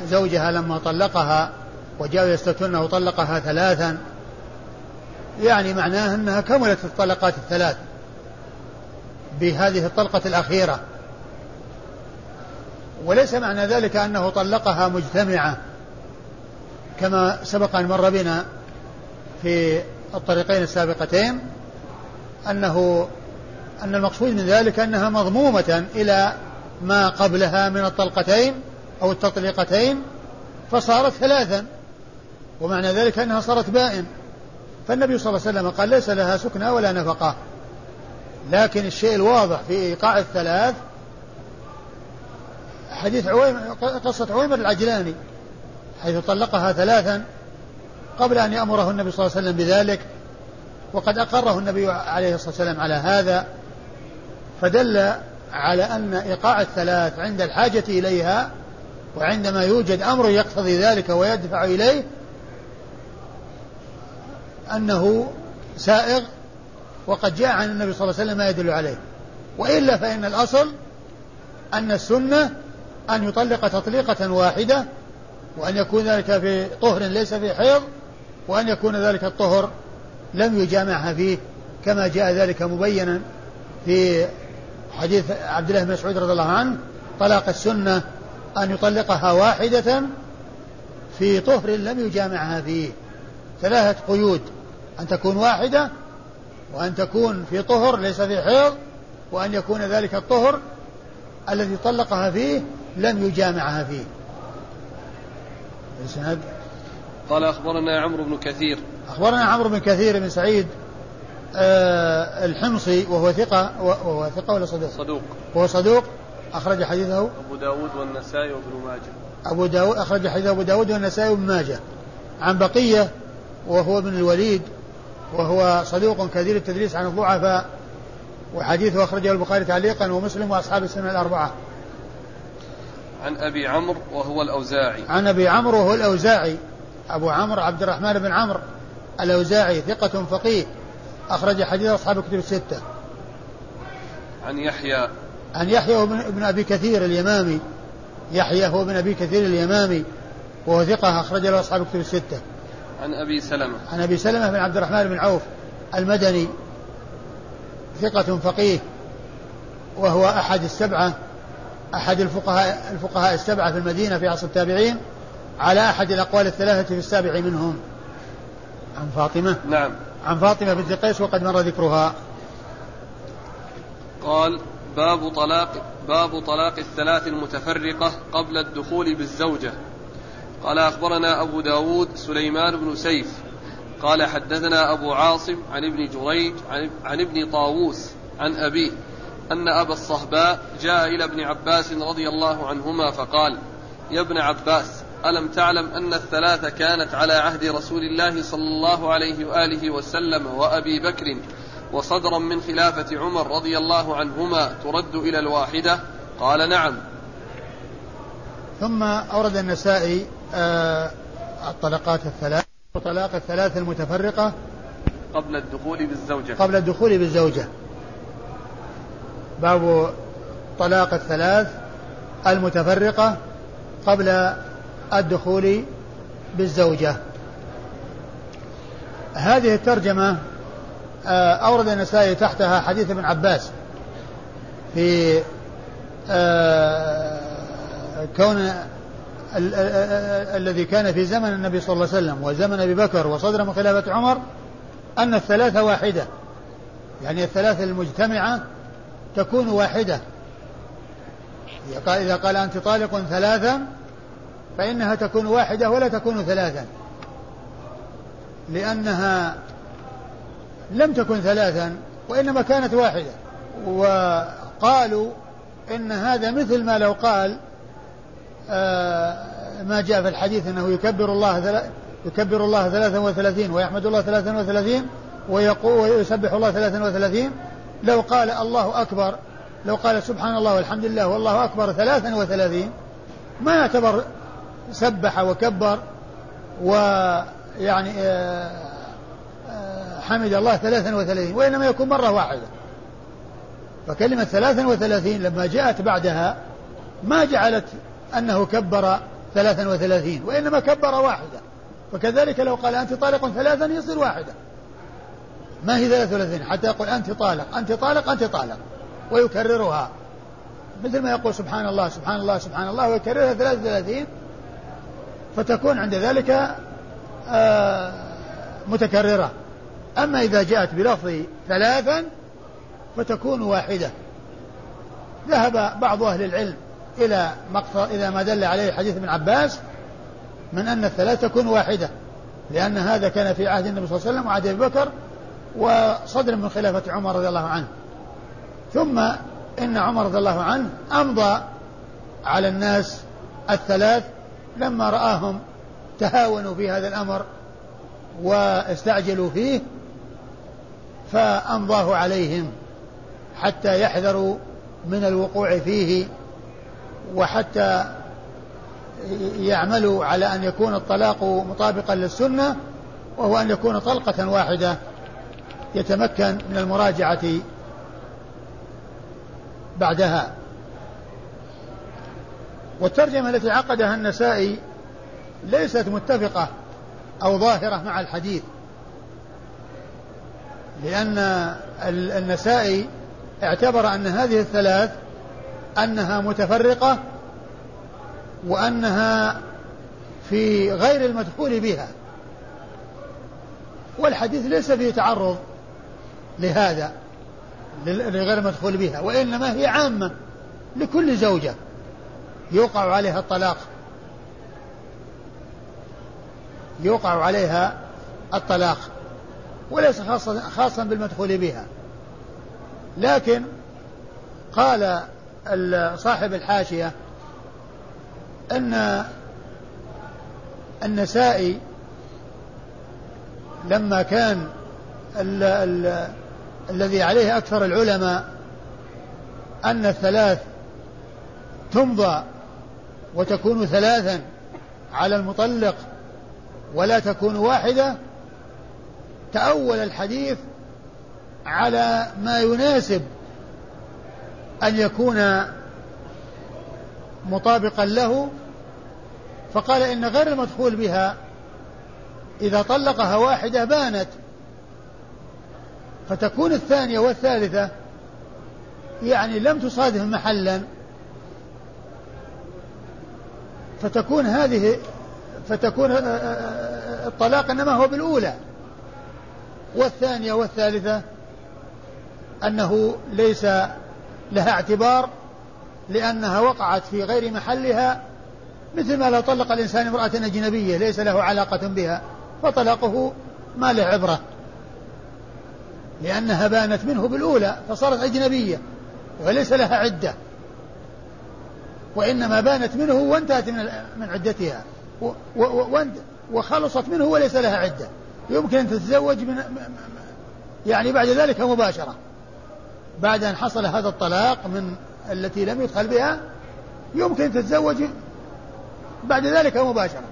زوجها لما طلقها وجاءوا يستفتونه طلقها ثلاثا يعني معناه أنها كملت الطلقات الثلاث بهذه الطلقة الأخيرة. وليس معنى ذلك أنه طلقها مجتمعة كما سبق أن مر بنا في الطريقين السابقتين أنه أن المقصود من ذلك أنها مضمومة إلى ما قبلها من الطلقتين أو التطليقتين فصارت ثلاثا. ومعنى ذلك أنها صارت بائن. فالنبي صلى الله عليه وسلم قال ليس لها سكنى ولا نفقة. لكن الشيء الواضح في إيقاع الثلاث حديث عويم قصة عويمر العجلاني حيث طلقها ثلاثا قبل أن يأمره النبي صلى الله عليه وسلم بذلك وقد أقره النبي عليه الصلاة والسلام على هذا. فدل على أن إيقاع الثلاث عند الحاجة إليها وعندما يوجد أمر يقتضي ذلك ويدفع إليه أنه سائغ وقد جاء عن النبي صلى الله عليه وسلم ما يدل عليه. وإلا فإن الأصل أن السنة أن يطلق تطليقة واحدة وأن يكون ذلك في طهر ليس في حيض وأن يكون ذلك الطهر لم يجامعها فيه كما جاء ذلك مبينا في حديث عبد الله بن مسعود رضي الله عنه طلاق السنة أن يطلقها واحدة في طهر لم يجامعها فيه. ثلاثة قيود أن تكون واحدة وأن تكون في طهر ليس في حيض وأن يكون ذلك الطهر الذي طلقها فيه لم يجامعها فيه.
الإسناد قال أخبرنا عمرو بن كثير.
أخبرنا عمرو بن كثير بن سعيد الحمصي وهو ثقة وهو ثقة ولا صدوق؟
صدوق.
وهو صدوق. أخرج حديثه
أبو داود والنسائي وابن ماجه.
أبو داود أخرج حديثه أبو داود والنسائي وابن ماجه. عن بقية وهو ابن الوليد وهو صدوق كثير التدريس عن الضعفاء وحديثه أخرجه البخاري تعليقا ومسلم وأصحاب السنة الأربعة.
عن أبي عمرو وهو الأوزاعي.
عن أبي عمرو وهو الأوزاعي. أبو عمرو عبد الرحمن بن عمرو الأوزاعي ثقة فقيه. أخرج حديث أصحاب الكتب الستة.
عن يحيى.
عن يحيى هو ابن أبي كثير اليمامي. يحيى هو ابن أبي كثير اليمامي. وهو ثقة أخرج له أصحاب الكتب الستة.
عن أبي سلمة.
عن أبي سلمة بن عبد الرحمن بن عوف المدني. ثقة فقيه. وهو أحد السبعة. أحد الفقهاء الفقهاء السبعة في المدينة في عصر التابعين. على أحد الأقوال الثلاثة في السابع منهم. عن فاطمة.
نعم.
عن فاطمة بنت قيس وقد مر ذكرها.
قال باب طلاق باب طلاق الثلاث المتفرقة قبل الدخول بالزوجة. قال أخبرنا أبو داود سليمان بن سيف. قال حدثنا أبو عاصم عن ابن جريج عن, عن ابن طاووس عن أبيه أن أبا الصهباء جاء إلى ابن عباس رضي الله عنهما فقال يا ابن عباس ألم تعلم أن الثلاث كانت على عهد رسول الله صلى الله عليه وآله وسلم وأبي بكر وصدرا من خلافة عمر رضي الله عنهما ترد إلى الواحدة؟ قال نعم.
ثم أورد النسائي آه الطلقات الثلاث وطلاق الثلاث المتفرقة
قبل الدخول بالزوجة.
قبل الدخول بالزوجة. باب طلاق الثلاث المتفرقة قبل الدخول بالزوجة. هذه الترجمة آه، أورد النسائي تحتها حديث ابن عباس في آه، كون ال- الذي كان في زمن النبي صلى الله عليه وسلم وزمن أبي بكر وصدر من خلافة عمر أن الثلاثة واحدة يعني الثلاثه المجتمعة تكون واحدة. إذا قال أنت طالق ثلاثا فإنها تكون واحدة ولا تكون ثلاثا لأنها لم تكن ثلاثا وإنما كانت واحدة. وقالوا إن هذا مثل ما لو قال آه، ما جاء في الحديث أنه يكبر الله يكبر الله ثلاثا وثلاثين ويحمد الله ثلاثا وثلاثين ويسبح الله ثلاثا وثلاثين. لو قال الله أكبر لو قال سبحان الله والحمد لله والله أكبر ثلاثا وثلاثين ما يعتبر سبح وكبر ويعني آه، آه، حمد الله ثلاثا وثلاثين وإنما يكون مرة واحدة. فكلمة ثلاثا وثلاثين لما جاءت بعدها ما جعلت أنه كبر ثلاثا وثلاثين وإنما كبر واحدة. فكذلك لو قال أنت طالق ثلاثا يصير واحدة. ما هي ثلاث وثلاثين؟ حتى يقول أنت طالق أنت طالق أنت طالق ويكررها. مثل ما يقول سبحان الله سبحان الله سبحان الله ويكررها ثلاث وثلاثين فتكون عند ذلك آه متكررة. أما إذا جاءت بلفظ ثلاثا فتكون واحدة. ذهب بعض أهل العلم إلى مقصد إلى ما دل عليه حديث ابن عباس من أن الثلاث تكون واحدة لأن هذا كان في عهد النبي صلى الله عليه وسلم وعهد أبي بكر وصدر من خلافة عمر رضي الله عنه. ثم إن عمر رضي الله عنه أمضى على الناس الثلاث لما رآهم تهاونوا في هذا الأمر واستعجلوا فيه فأمضاه عليهم حتى يحذروا من الوقوع فيه وحتى يعملوا على أن يكون الطلاق مطابقا للسنة وهو أن يكون طلقة واحدة يتمكن من المراجعة بعدها. والترجمة التي عقدها النسائي ليست متفقة أو ظاهرة مع الحديث لأن النسائي اعتبر أن هذه الثلاث أنها متفرقة وأنها في غير المدخول بها. والحديث ليس فيه تعرض لهذا لغير المدخول بها وإنما هي عامة لكل زوجة. يوقع عليها الطلاق. يوقع عليها الطلاق. وليس خاصا خاصا بالمدخول بها. لكن قال صاحب الحاشية أن النسائي لما كان ال ال الذي عليه أكثر العلماء أن الثلاث تمضى وتكون ثلاثا على المطلق ولا تكون واحدة تأول الحديث على ما يناسب أن يكون مطابقا له فقال إن غير المدخول بها إذا طلقها واحدة بانت. فتكون الثانية والثالثة يعني لم تصادف محلا. فتكون هذه فتكون الطلاق إنما هو بالأولى. والثانية والثالثة أنه ليس لها اعتبار لأنها وقعت في غير محلها مثل ما لو طلق الإنسان امرأة أجنبية ليس له علاقة بها فطلاقه ما له عبرة. لأنها بانت منه بالأولى فصارت أجنبية وليس لها عدة. وإنما بانت منه وانتهت من من عدتها. وخلصت منه وليس لها عدة. يمكن أن تتزوج من يعني بعد ذلك مباشرة. بعد أن حصل هذا الطلاق من التي لم يدخل بها يمكن أن تتزوج بعد ذلك مباشرة.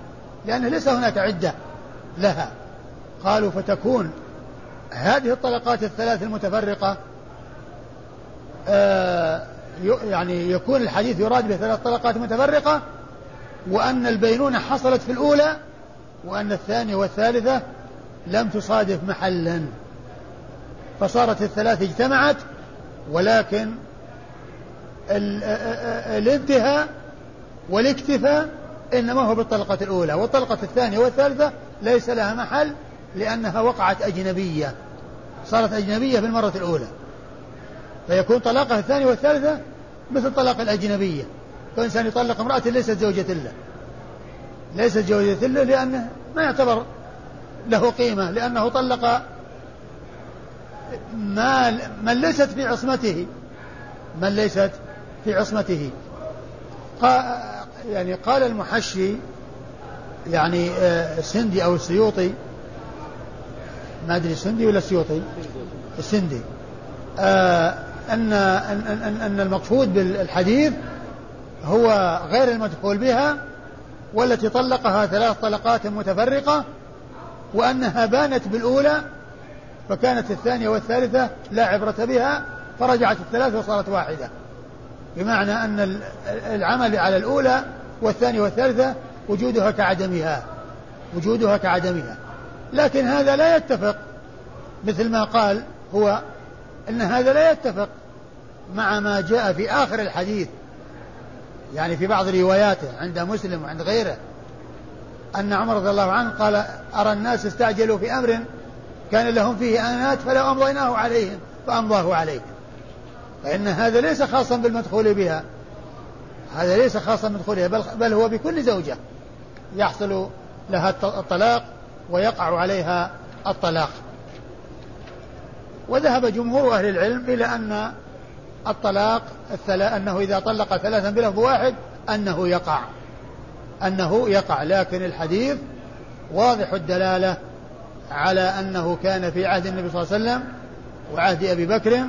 لأن ليس هناك عدة لها. قالوا فتكون هذه الطلقات الثلاث المتفرقة آه يعني يكون الحديث يراد به ثلاث طلقات متفرقة وأن البينونة حصلت في الأولى وأن الثانية والثالثة لم تصادف محلا. فصارت الثلاث اجتمعت ولكن الانتهاء والاكتفاء إنما هو بالطلقة الأولى. والطلقة الثانية والثالثة ليس لها محل لأنها وقعت أجنبية. صارت أجنبية في المرة الأولى. فيكون طلاقها الثانية والثالثة مثل طلاق الأجنبية. فإنسان يطلق امرأة ليست زوجة له. ليست زوجة له لأنه ما يعتبر له قيمة لأنه طلق ما من ليست في عصمته. من ليست في عصمته. قال يعني قال المحشي يعني آه، السندي أو السيوطي. ما أدري السندي ولا السيوطي السندي. آه أن أن أن, أن المقصود بالحديث هو غير المدخول بها والتي طلقها ثلاث طلقات متفرقة وأنها بانت بالأولى فكانت الثانية والثالثة لا عبرة بها فرجعت الثلاث وصارت واحدة. بمعنى أن العمل على الأولى والثانية والثالثة وجودها كعدمها وجودها كعدمها. لكن هذا لا يتفق مثل ما قال هو أن هذا لا يتفق مع ما جاء في آخر الحديث يعني في بعض رواياته عند مسلم وعند غيره أن عمر رضي الله عنه قال أرى الناس استعجلوا في أمر كان لهم فيه آنات فلو أمضيناه عليهم فأمضاه عليهم. فإن هذا ليس خاصا بالمدخول بها هذا ليس خاصا بالمدخول بها بل, بل هو بكل زوجة يحصل لها الطلاق ويقع عليها الطلاق. وذهب جمهور أهل العلم إلى أن الطلاق الثلاث أنه إذا طلق ثلاثا بلفظ واحد أنه يقع أنه يقع. لكن الحديث واضح الدلالة على أنه كان في عهد النبي صلى الله عليه وسلم وعهد أبي بكر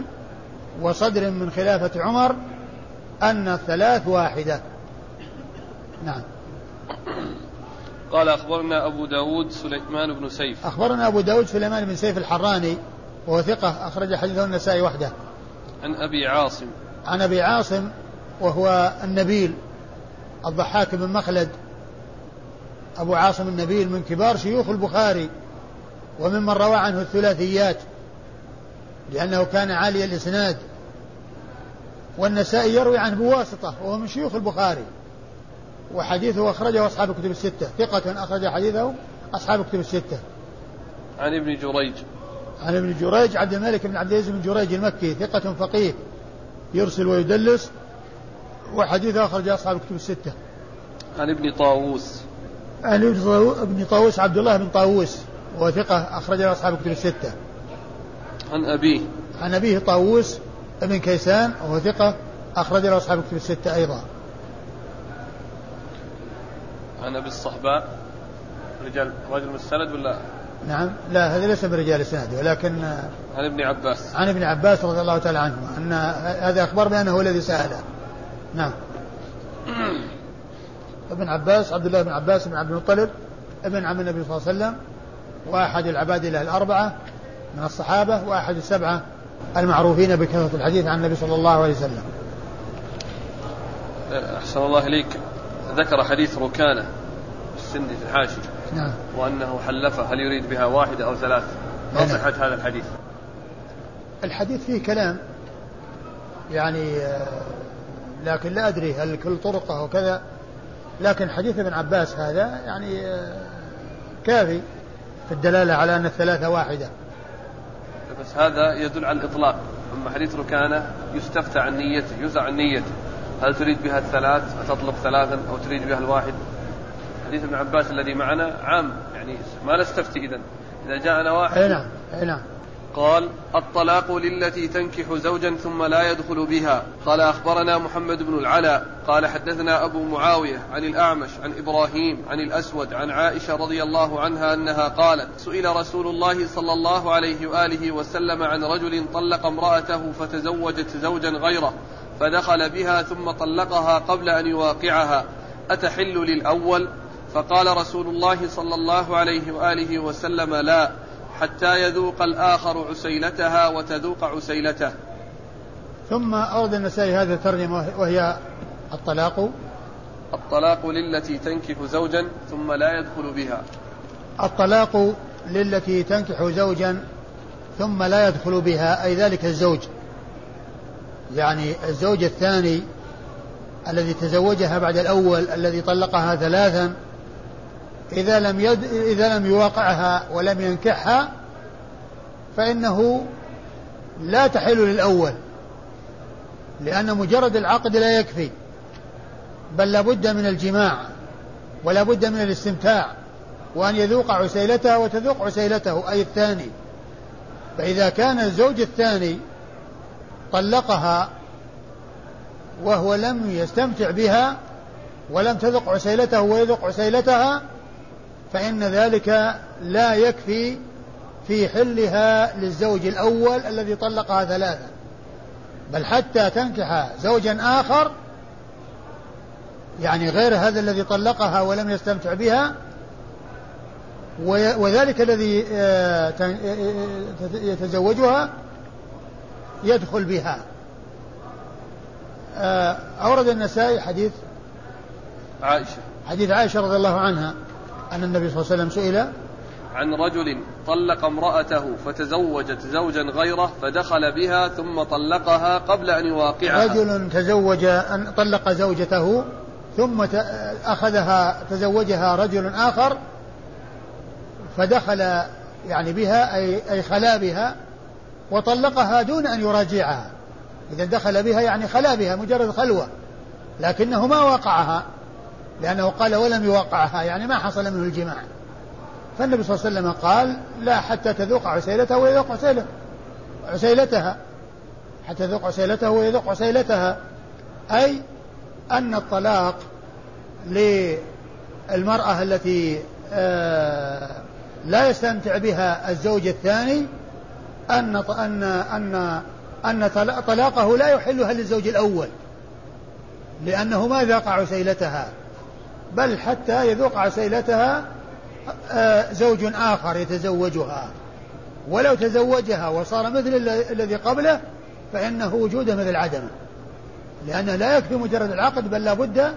وصدر من خلافة عمر أن الثلاث واحدة. نعم.
قال أخبرنا أبو داود سليمان بن سيف.
أخبرنا أبو داود سليمان بن سيف الحراني وهو ثقة أخرج حديثه النسائي وحده.
عن أبي عاصم.
عن أبي عاصم وهو النبيل الضحاك بن مخلد. أبو عاصم النبيل من كبار شيوخ البخاري وممن روى عنه الثلاثيات لأنه كان عالي الإسناد. والنسائي يروي عنه بواسطة وهو من شيوخ البخاري. وحديثه أخرجه أصحاب كتب الستة. ثقة أخرج حديثه أصحاب كتب الستة.
عن ابن جريج.
عن ابن جريج عبد الملك بن عبد العزيز بن جريج المكي ثقة فقيه يرسل ويدلس وحديثه أخرج أصحاب الكتب الستة.
عن ابن طاووس.
عن ابن طاووس عبد الله بن طاووس وهو ثقة أخرج أصحاب الكتب الستة.
عن أبيه.
عن أبيه طاووس ابن كيسان وهو ثقة أخرج له أصحاب الكتب الستة أيضا.
عن أبي الصحباء رجال رجل من السند ولا
نعم. لا هذا ليس من رجال الاسناد ولكن
عن ابن عباس.
عن ابن عباس رضي الله تعالى عنهما أن هذا اخبر بأنه هو الذي سأله. نعم. [CLEARS THROAT] ابن عباس عبد الله بن عباس بن عبد المطلب ابن عم النبي صلى الله عليه وسلم وأحد العبادله الأربعة من الصحابة وأحد السبعة المعروفين بكثرة الحديث عن النبي صلى الله عليه وسلم.
أحسن الله إليك. ذكر حديث ركانة. السندي في الحاشي
نعم.
وأنه حلفه هل يريد بها واحدة أو ثلاث؟ ما. صحة هذا الحديث؟
الحديث فيه كلام. يعني آه، لكن لا أدري هل كل طرقه وكذا لكن حديث ابن عباس هذا يعني آه، كافي في الدلالة على أن الثلاثة واحدة.
بس هذا يدل على الإطلاق. أما حديث ركانة يستفتى عن نيته يسأل عن نيته. هل تريد بها الثلاث؟ أتطلب ثلاثا أو تريد بها الواحد؟ حديث ابن عباس الذي معنا عام يعني ما نستفتي إذا إذا جاءنا واحد
أي نعم أي نعم.
قال الطلاق للتي تنكح زوجا ثم لا يدخل بها. قال أخبرنا محمد بن العلاء. قال حدثنا أبو معاوية عن الأعمش عن إبراهيم عن الأسود عن عائشة رضي الله عنها أنها قالت سئل رسول الله صلى الله عليه وآله وسلم عن رجل طلق امرأته فتزوجت زوجا غيره فدخل بها ثم طلقها قبل أن يواقعها. أتحل للأول؟ فقال رسول الله صلى الله عليه وآله وسلم لا حتى يذوق الآخر عسيلتها وتذوق عسيلته.
ثم أورد النسائي هذه الترجمة وهي الطلاق
الطلاق للتي تنكح زوجا ثم لا يدخل بها.
الطلاق للتي تنكح زوجا ثم لا يدخل بها أي ذلك الزوج. يعني الزوج الثاني الذي تزوجها بعد الأول الذي طلقها ثلاثا إذا لم يد إذا لم يواقعها ولم ينكحها فإنه لا تحل للأول لأن مجرد العقد لا يكفي بل لابد من الجماع ولا بد من الاستمتاع وأن يذوق عسيلتها وتذوق عسيلته أي الثاني. فإذا كان الزوج الثاني طلقها وهو لم يستمتع بها ولم تذق عسيلته ويذق عسيلتها فإن ذلك لا يكفي في حلها للزوج الأول الذي طلقها ثلاثا بل حتى تنكح زوجا آخر يعني غير هذا الذي طلقها ولم يستمتع بها وذلك الذي آه، يتزوجها يدخل بها. آه، أورد النسائي حديث
عائشة.
حديث عائشة رضي الله عنها. أن النبي صلى الله عليه وسلم سئل
عن رجل طلق امرأته فتزوجت زوجا غيره فدخل بها ثم طلقها قبل أن يواقعها.
رجل تزوج أن طلق زوجته ثم أخذها تزوجها رجل آخر فدخل يعني بها أي, أي خلا بها وطلقها دون أن يراجعها. إذا دخل بها يعني خلا بها مجرد خلوة لكنه ما وقعها. لأنه قال ولم يوقعها يعني ما حصل منه الجماع. فالنبي صلى الله عليه وسلم قال لا حتى تذوق عسيلتها ويذوق عسيلة عسيلتها. حتى تذوق عسيلته ويذوق عسيلتها. أي أن الطلاق للمرأة التي آه، لا يستمتع بها الزوج الثاني أن أن أن أن طلاقه لا يحلها للزوج الأول لأنه ما ذاق عسيلتها. بل حتى يذوق عسيلتها آه، زوج آخر يتزوجها. ولو تزوجها وصار مثل الذي قبله فإنه وجوده مثل عدمه. لأنه لا يكفي مجرد العقد بل لا بد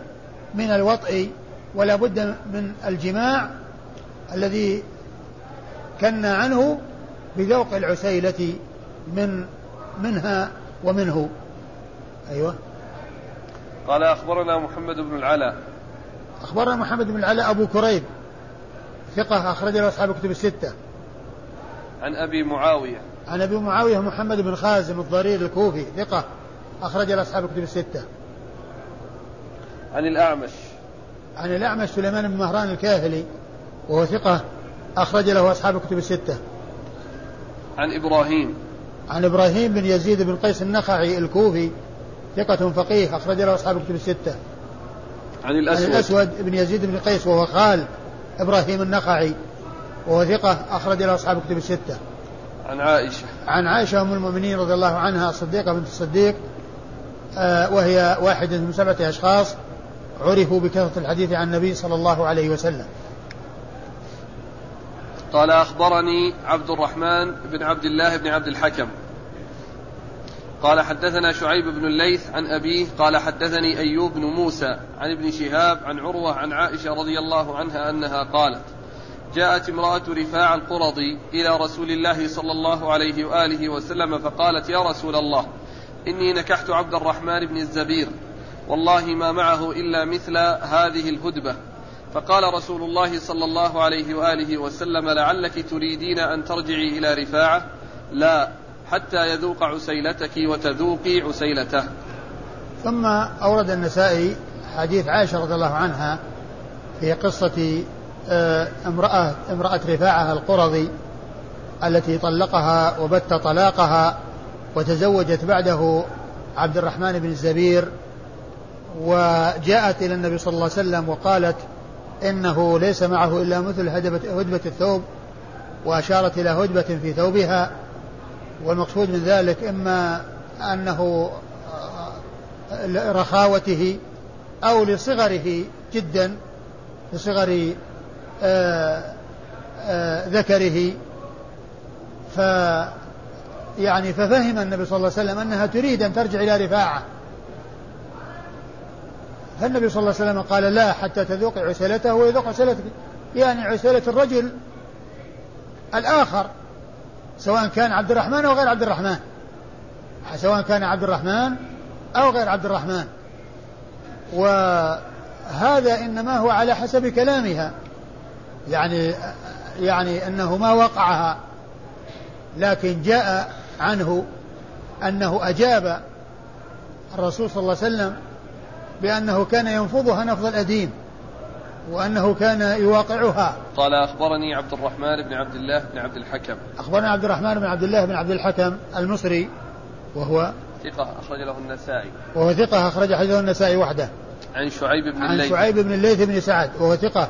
من الوطء ولا بد من الجماع الذي كنا عنه بذوق العسيلة من منها ومنه. أيوة.
قال أخبرنا محمد بن العلاء.
أخبرنا محمد بن العلاء أبو كريب ثقة أخرج له أصحاب الكتب الستة.
عن أبي معاوية.
عن أبي معاوية محمد بن خازم الضرير الكوفي ثقة أخرج له أصحاب الكتب الستة.
عن الأعمش.
عن الأعمش سليمان بن مهران الكاهلي وهو ثقة أخرج له أصحاب الكتب الستة.
عن إبراهيم.
عن إبراهيم بن يزيد بن قيس النخعي الكوفي ثقة فقيه أخرج له أصحاب الكتب الستة.
عن الأسود.
عن الأسود بن يزيد بن قيس وهو خال إبراهيم النخعي وهو ثقة أخرج له أصحاب الكتب الستة.
عن عائشة.
عن عائشة أم المؤمنين رضي الله عنها الصديقة بنت الصديق آه وهي واحدة من سبعة أشخاص عرفوا بكثرة الحديث عن النبي صلى الله عليه وسلم.
قال أخبرني عبد الرحمن بن عبد الله بن عبد الحكم. قال حدثنا شعيب بن الليث عن أبيه قال حدثني أيوب بن موسى عن ابن شهاب عن عروة عن عائشة رضي الله عنها أنها قالت جاءت امرأة رفاع القرظي إلى رسول الله صلى الله عليه وآله وسلم فقالت يا رسول الله إني نكحت عبد الرحمن بن الزبير والله ما معه إلا مثل هذه الهدبة. فقال رسول الله صلى الله عليه وآله وسلم لعلك تريدين أن ترجعي إلى رفاعة؟ لا حتى يذوق عسيلتك وتذوقي عسيلته.
ثم أورد النسائي حديث عائشة رضي الله عنها في قصة آه، امرأة امرأة رفاعة القرظي التي طلقها وبت طلاقها وتزوجت بعده عبد الرحمن بن الزبير وجاءت إلى النبي صلى الله عليه وسلم وقالت إنه ليس معه إلا مثل هدبة, هدبة الثوب وأشارت إلى هدبة في ثوبها والمقصود من ذلك إما أنه رخاوته أو لصغره جدا لصغر آه، آه، ذكره. ف يعني ففهم النبي صلى الله عليه وسلم أنها تريد أن ترجع إلى رفاعة. فالنبي صلى الله عليه وسلم قال لا حتى تذوق عسلته ويذوق عسلتك يعني عسلة الرجل الآخر. سواء كان عبد الرحمن أو غير عبد الرحمن. سواء كان عبد الرحمن أو غير عبد الرحمن. وهذا إنما هو على حسب كلامها. يعني يعني أنه ما وقعها لكن جاء عنه أنه أجاب الرسول صلى الله عليه وسلم بأنه كان ينفضها نفض الأديم. وأنه كان يواقعها.
قال أخبرني عبد الرحمن بن عبد الله بن عبد الحكم.
أخبرنا عبد الرحمن بن عبد الله بن عبد الحكم المصري وهو
ثقة أخرج له النسائي.
وهو ثقة أخرج حديثه النسائي وحده.
عن شعيب بن الليث
عن شعيب بن الليث بن سعد وهو ثقة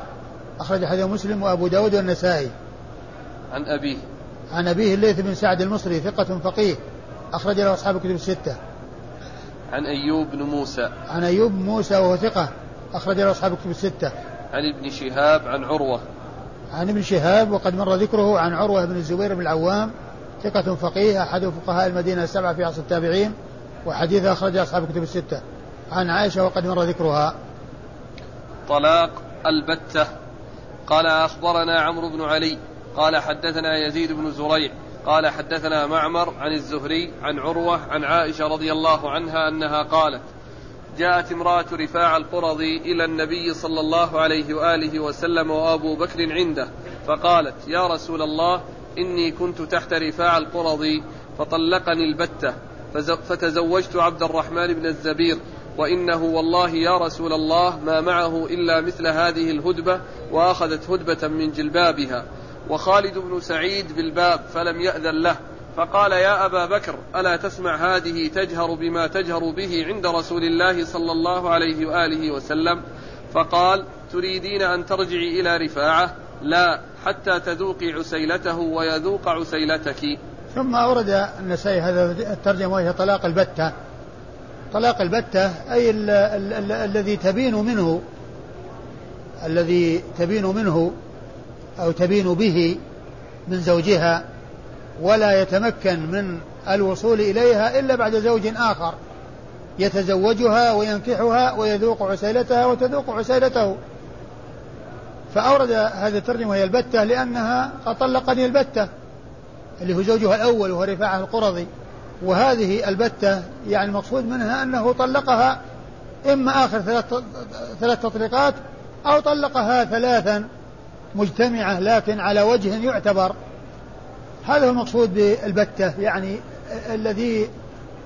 أخرج حديث مسلم وأبو داود والنسائي.
عن أبيه.
عن أبيه الليث بن سعد المصري ثقة فقيه أخرج له أصحاب الكتب الستة.
عن أيوب بن موسى.
عن أيوب موسى وهو ثقة أخرج له أصحاب الكتب الستة.
عن ابن شهاب عن عروة.
عن ابن شهاب وقد مر ذكره عن عروة بن الزبير بن العوام ثقة فقيه أحد فقهاء المدينة السبعة في عصر التابعين وحديث أخرج أصحاب الكتب الستة. عن عائشة وقد مر ذكرها.
طلاق البتة. قال أخبرنا عمرو بن علي قال حدثنا يزيد بن زريع قال حدثنا معمر عن الزهري عن عروة عن عائشة رضي الله عنها أنها قالت جاءت امرأة رفاع القرظي إلى النبي صلى الله عليه وآله وسلم وأبو بكر عنده فقالت يا رسول الله إني كنت تحت رفاع القرظي فطلقني البتة فتزوجت عبد الرحمن بن الزبير وإنه والله يا رسول الله ما معه إلا مثل هذه الهدبة وأخذت هدبة من جلبابها وخالد بن سعيد بالباب فلم يأذن له. فقال يا أبا بكر ألا تسمع هذه تجهر بما تجهر به عند رسول الله صلى الله عليه وآله وسلم؟ فقال تريدين أن ترجعي إلى رفاعة؟ لا حتى تذوقي عسيلته ويذوق عسيلتك.
ثم أورد النسائي هذا الترجمة وهي طلاق البتة. طلاق البتة أي ال ال ال الذي تبين منه الذي تبين منه أو تبين به من زوجها ولا يتمكن من الوصول إليها إلا بعد زوج آخر يتزوجها وينكحها ويذوق عسيلتها وتذوق عسيلته. فأورد هذه الترجمة هي البتة لأنها طلقني البتة اللي هو زوجها الأول وهو رفاعة القرظي. وهذه البتة يعني المقصود منها أنه طلقها إما آخر ثلاث ثلاث تطليقات أو طلقها ثلاثا مجتمعة لكن على وجه يعتبر. هذا هو المقصود بالبتة يعني الذي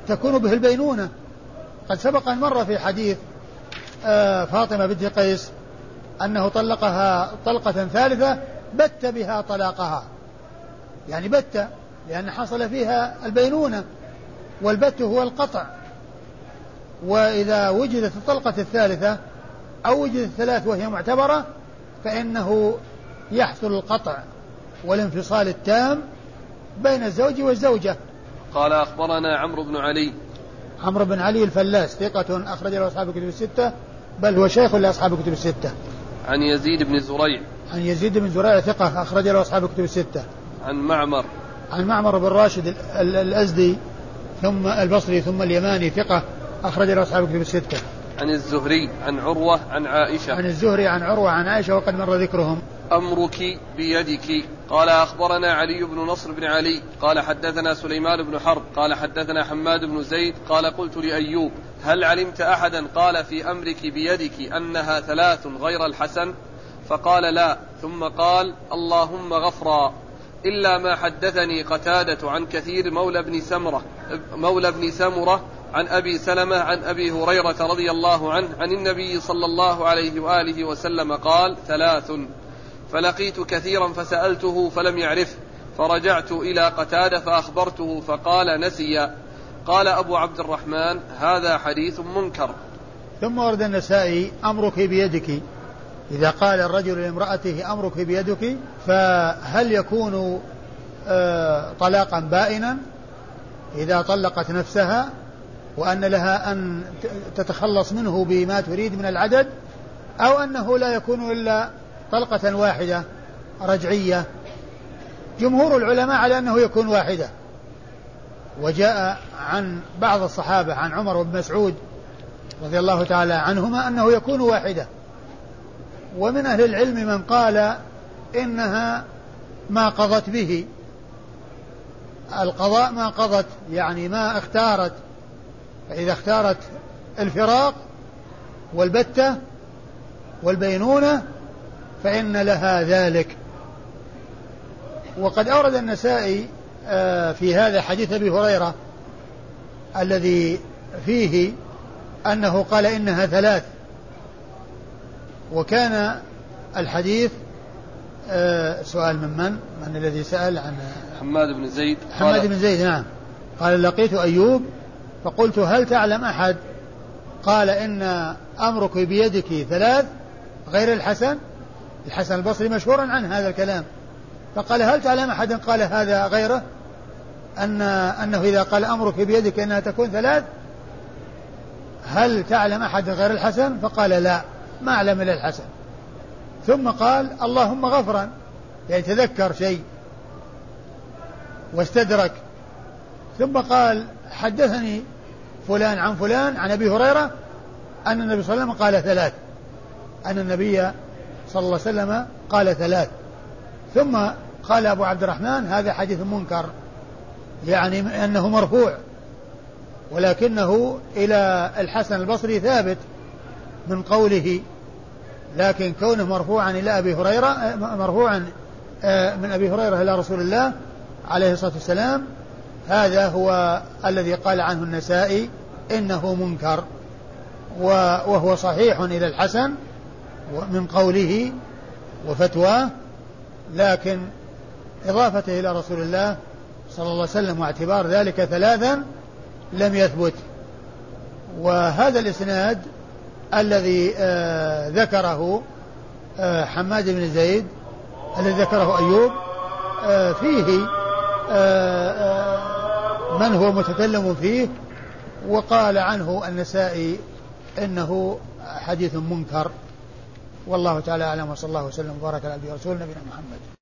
تكون به البينونة. قد سبق أن مر في حديث آه، فاطمة بنت قيس أنه طلقها طلقة ثالثة بت بها طلاقها. يعني بت لأن حصل فيها البينونة والبت هو القطع. وإذا وجدت الطلقة الثالثة أو وجدت الثلاث وهي معتبرة فإنه يحصل القطع والانفصال التام بين الزوج والزوجة
قال أخبرنا عمرو بن علي.
عمرو بن علي الفلاس ثقة أخرج له أصحاب الكتب الستة بل هو شيخ لأصحاب الكتب الستة.
عن يزيد بن زريع.
عن يزيد بن زريع ثقة أخرج له أصحاب الكتب الستة.
عن معمر.
عن معمر بن راشد الأزدي ثم البصري ثم اليماني ثقة أخرج له أصحاب الكتب الستة.
عن الزهري عن عروة عن عائشة.
عن الزهري عن عروة عن عائشة وقد مر ذكرهم.
أمرك بيدك. قال أخبرنا علي بن نصر بن علي. قال حدثنا سليمان بن حرب. قال حدثنا حماد بن زيد. قال قلت لأيوب هل علمت أحدا قال في أمرك بيدك أنها ثلاث غير الحسن؟ فقال لا. ثم قال اللهم غفرا. إلا ما حدثني قتادة عن كثير مولى بن سمرة مولى بن سمرة عن أبي سلمة عن أبي هريرة رضي الله عنه عن النبي صلى الله عليه وآله وسلم قال ثلاث. فلقيت كثيرا فسألته فلم يعرفه فرجعت إلى قتادة فأخبرته فقال نسي. قال أبو عبد الرحمن هذا حديث منكر.
ثم ورد النسائي أمرك بيدك. إذا قال الرجل لامرأته أمرك بيدك فهل يكون آه، طلاقا بائنا؟ إذا طلقت نفسها وأن لها أن تتخلص منه بما تريد من العدد أو أنه لا يكون إلا طلقة واحدة رجعية. جمهور العلماء على أنه يكون واحدة. وجاء عن بعض الصحابة عن عمر بن مسعود رضي الله تعالى عنهما أنه يكون واحدة. ومن أهل العلم من قال إنها ما قضت به. القضاء ما قضت يعني ما اختارت. فإذا اختارت الفراق والبتة والبينونة فإن لها ذلك. وقد أورد النسائي آه، في هذا حديث أبي هريرة الذي فيه أنه قال إنها ثلاث. وكان الحديث آه، سؤال من من؟ من الذي سأل عن
حماد بن زيد
حماد بن زيد نعم. قال لقيت أيوب فقلت هل تعلم أحد؟ قال إن أمرك بيدك ثلاث غير الحسن؟ الحسن البصري مشهور عن هذا الكلام. فقال هل تعلم أحد قال هذا غيره؟ أن أنه إذا قال أمرك بيدك أنها تكون ثلاث هل تعلم أحد غير الحسن؟ فقال لا ما أعلم إلا الحسن. ثم قال اللهم غفرا يعني تذكر شيء واستدرك. ثم قال حدثني فلان عن فلان عن أبي هريرة أن النبي صلى الله عليه وسلم قال ثلاث. أن النبي صلى الله عليه وسلم قال ثلاث. ثم قال أبو عبد الرحمن هذا حديث منكر يعني أنه مرفوع ولكنه إلى الحسن البصري ثابت من قوله لكن كونه مرفوعا إلى أبي هريرة مرفوعا آه، من أبي هريرة إلى رسول الله عليه الصلاة والسلام هذا هو الذي قال عنه النسائي إنه منكر وهو صحيح إلى الحسن من قوله وفتواه لكن إضافته إلى رسول الله صلى الله عليه وسلم واعتبار ذلك ثلاثا لم يثبت. وهذا الإسناد الذي آه ذكره آه حماد بن زيد الذي ذكره أيوب آه فيه من هو متكلم فيه وقال عنه النسائي إنه حديث منكر. والله تعالى أعلم وصلى الله وسلم وبارك على نبينا محمد.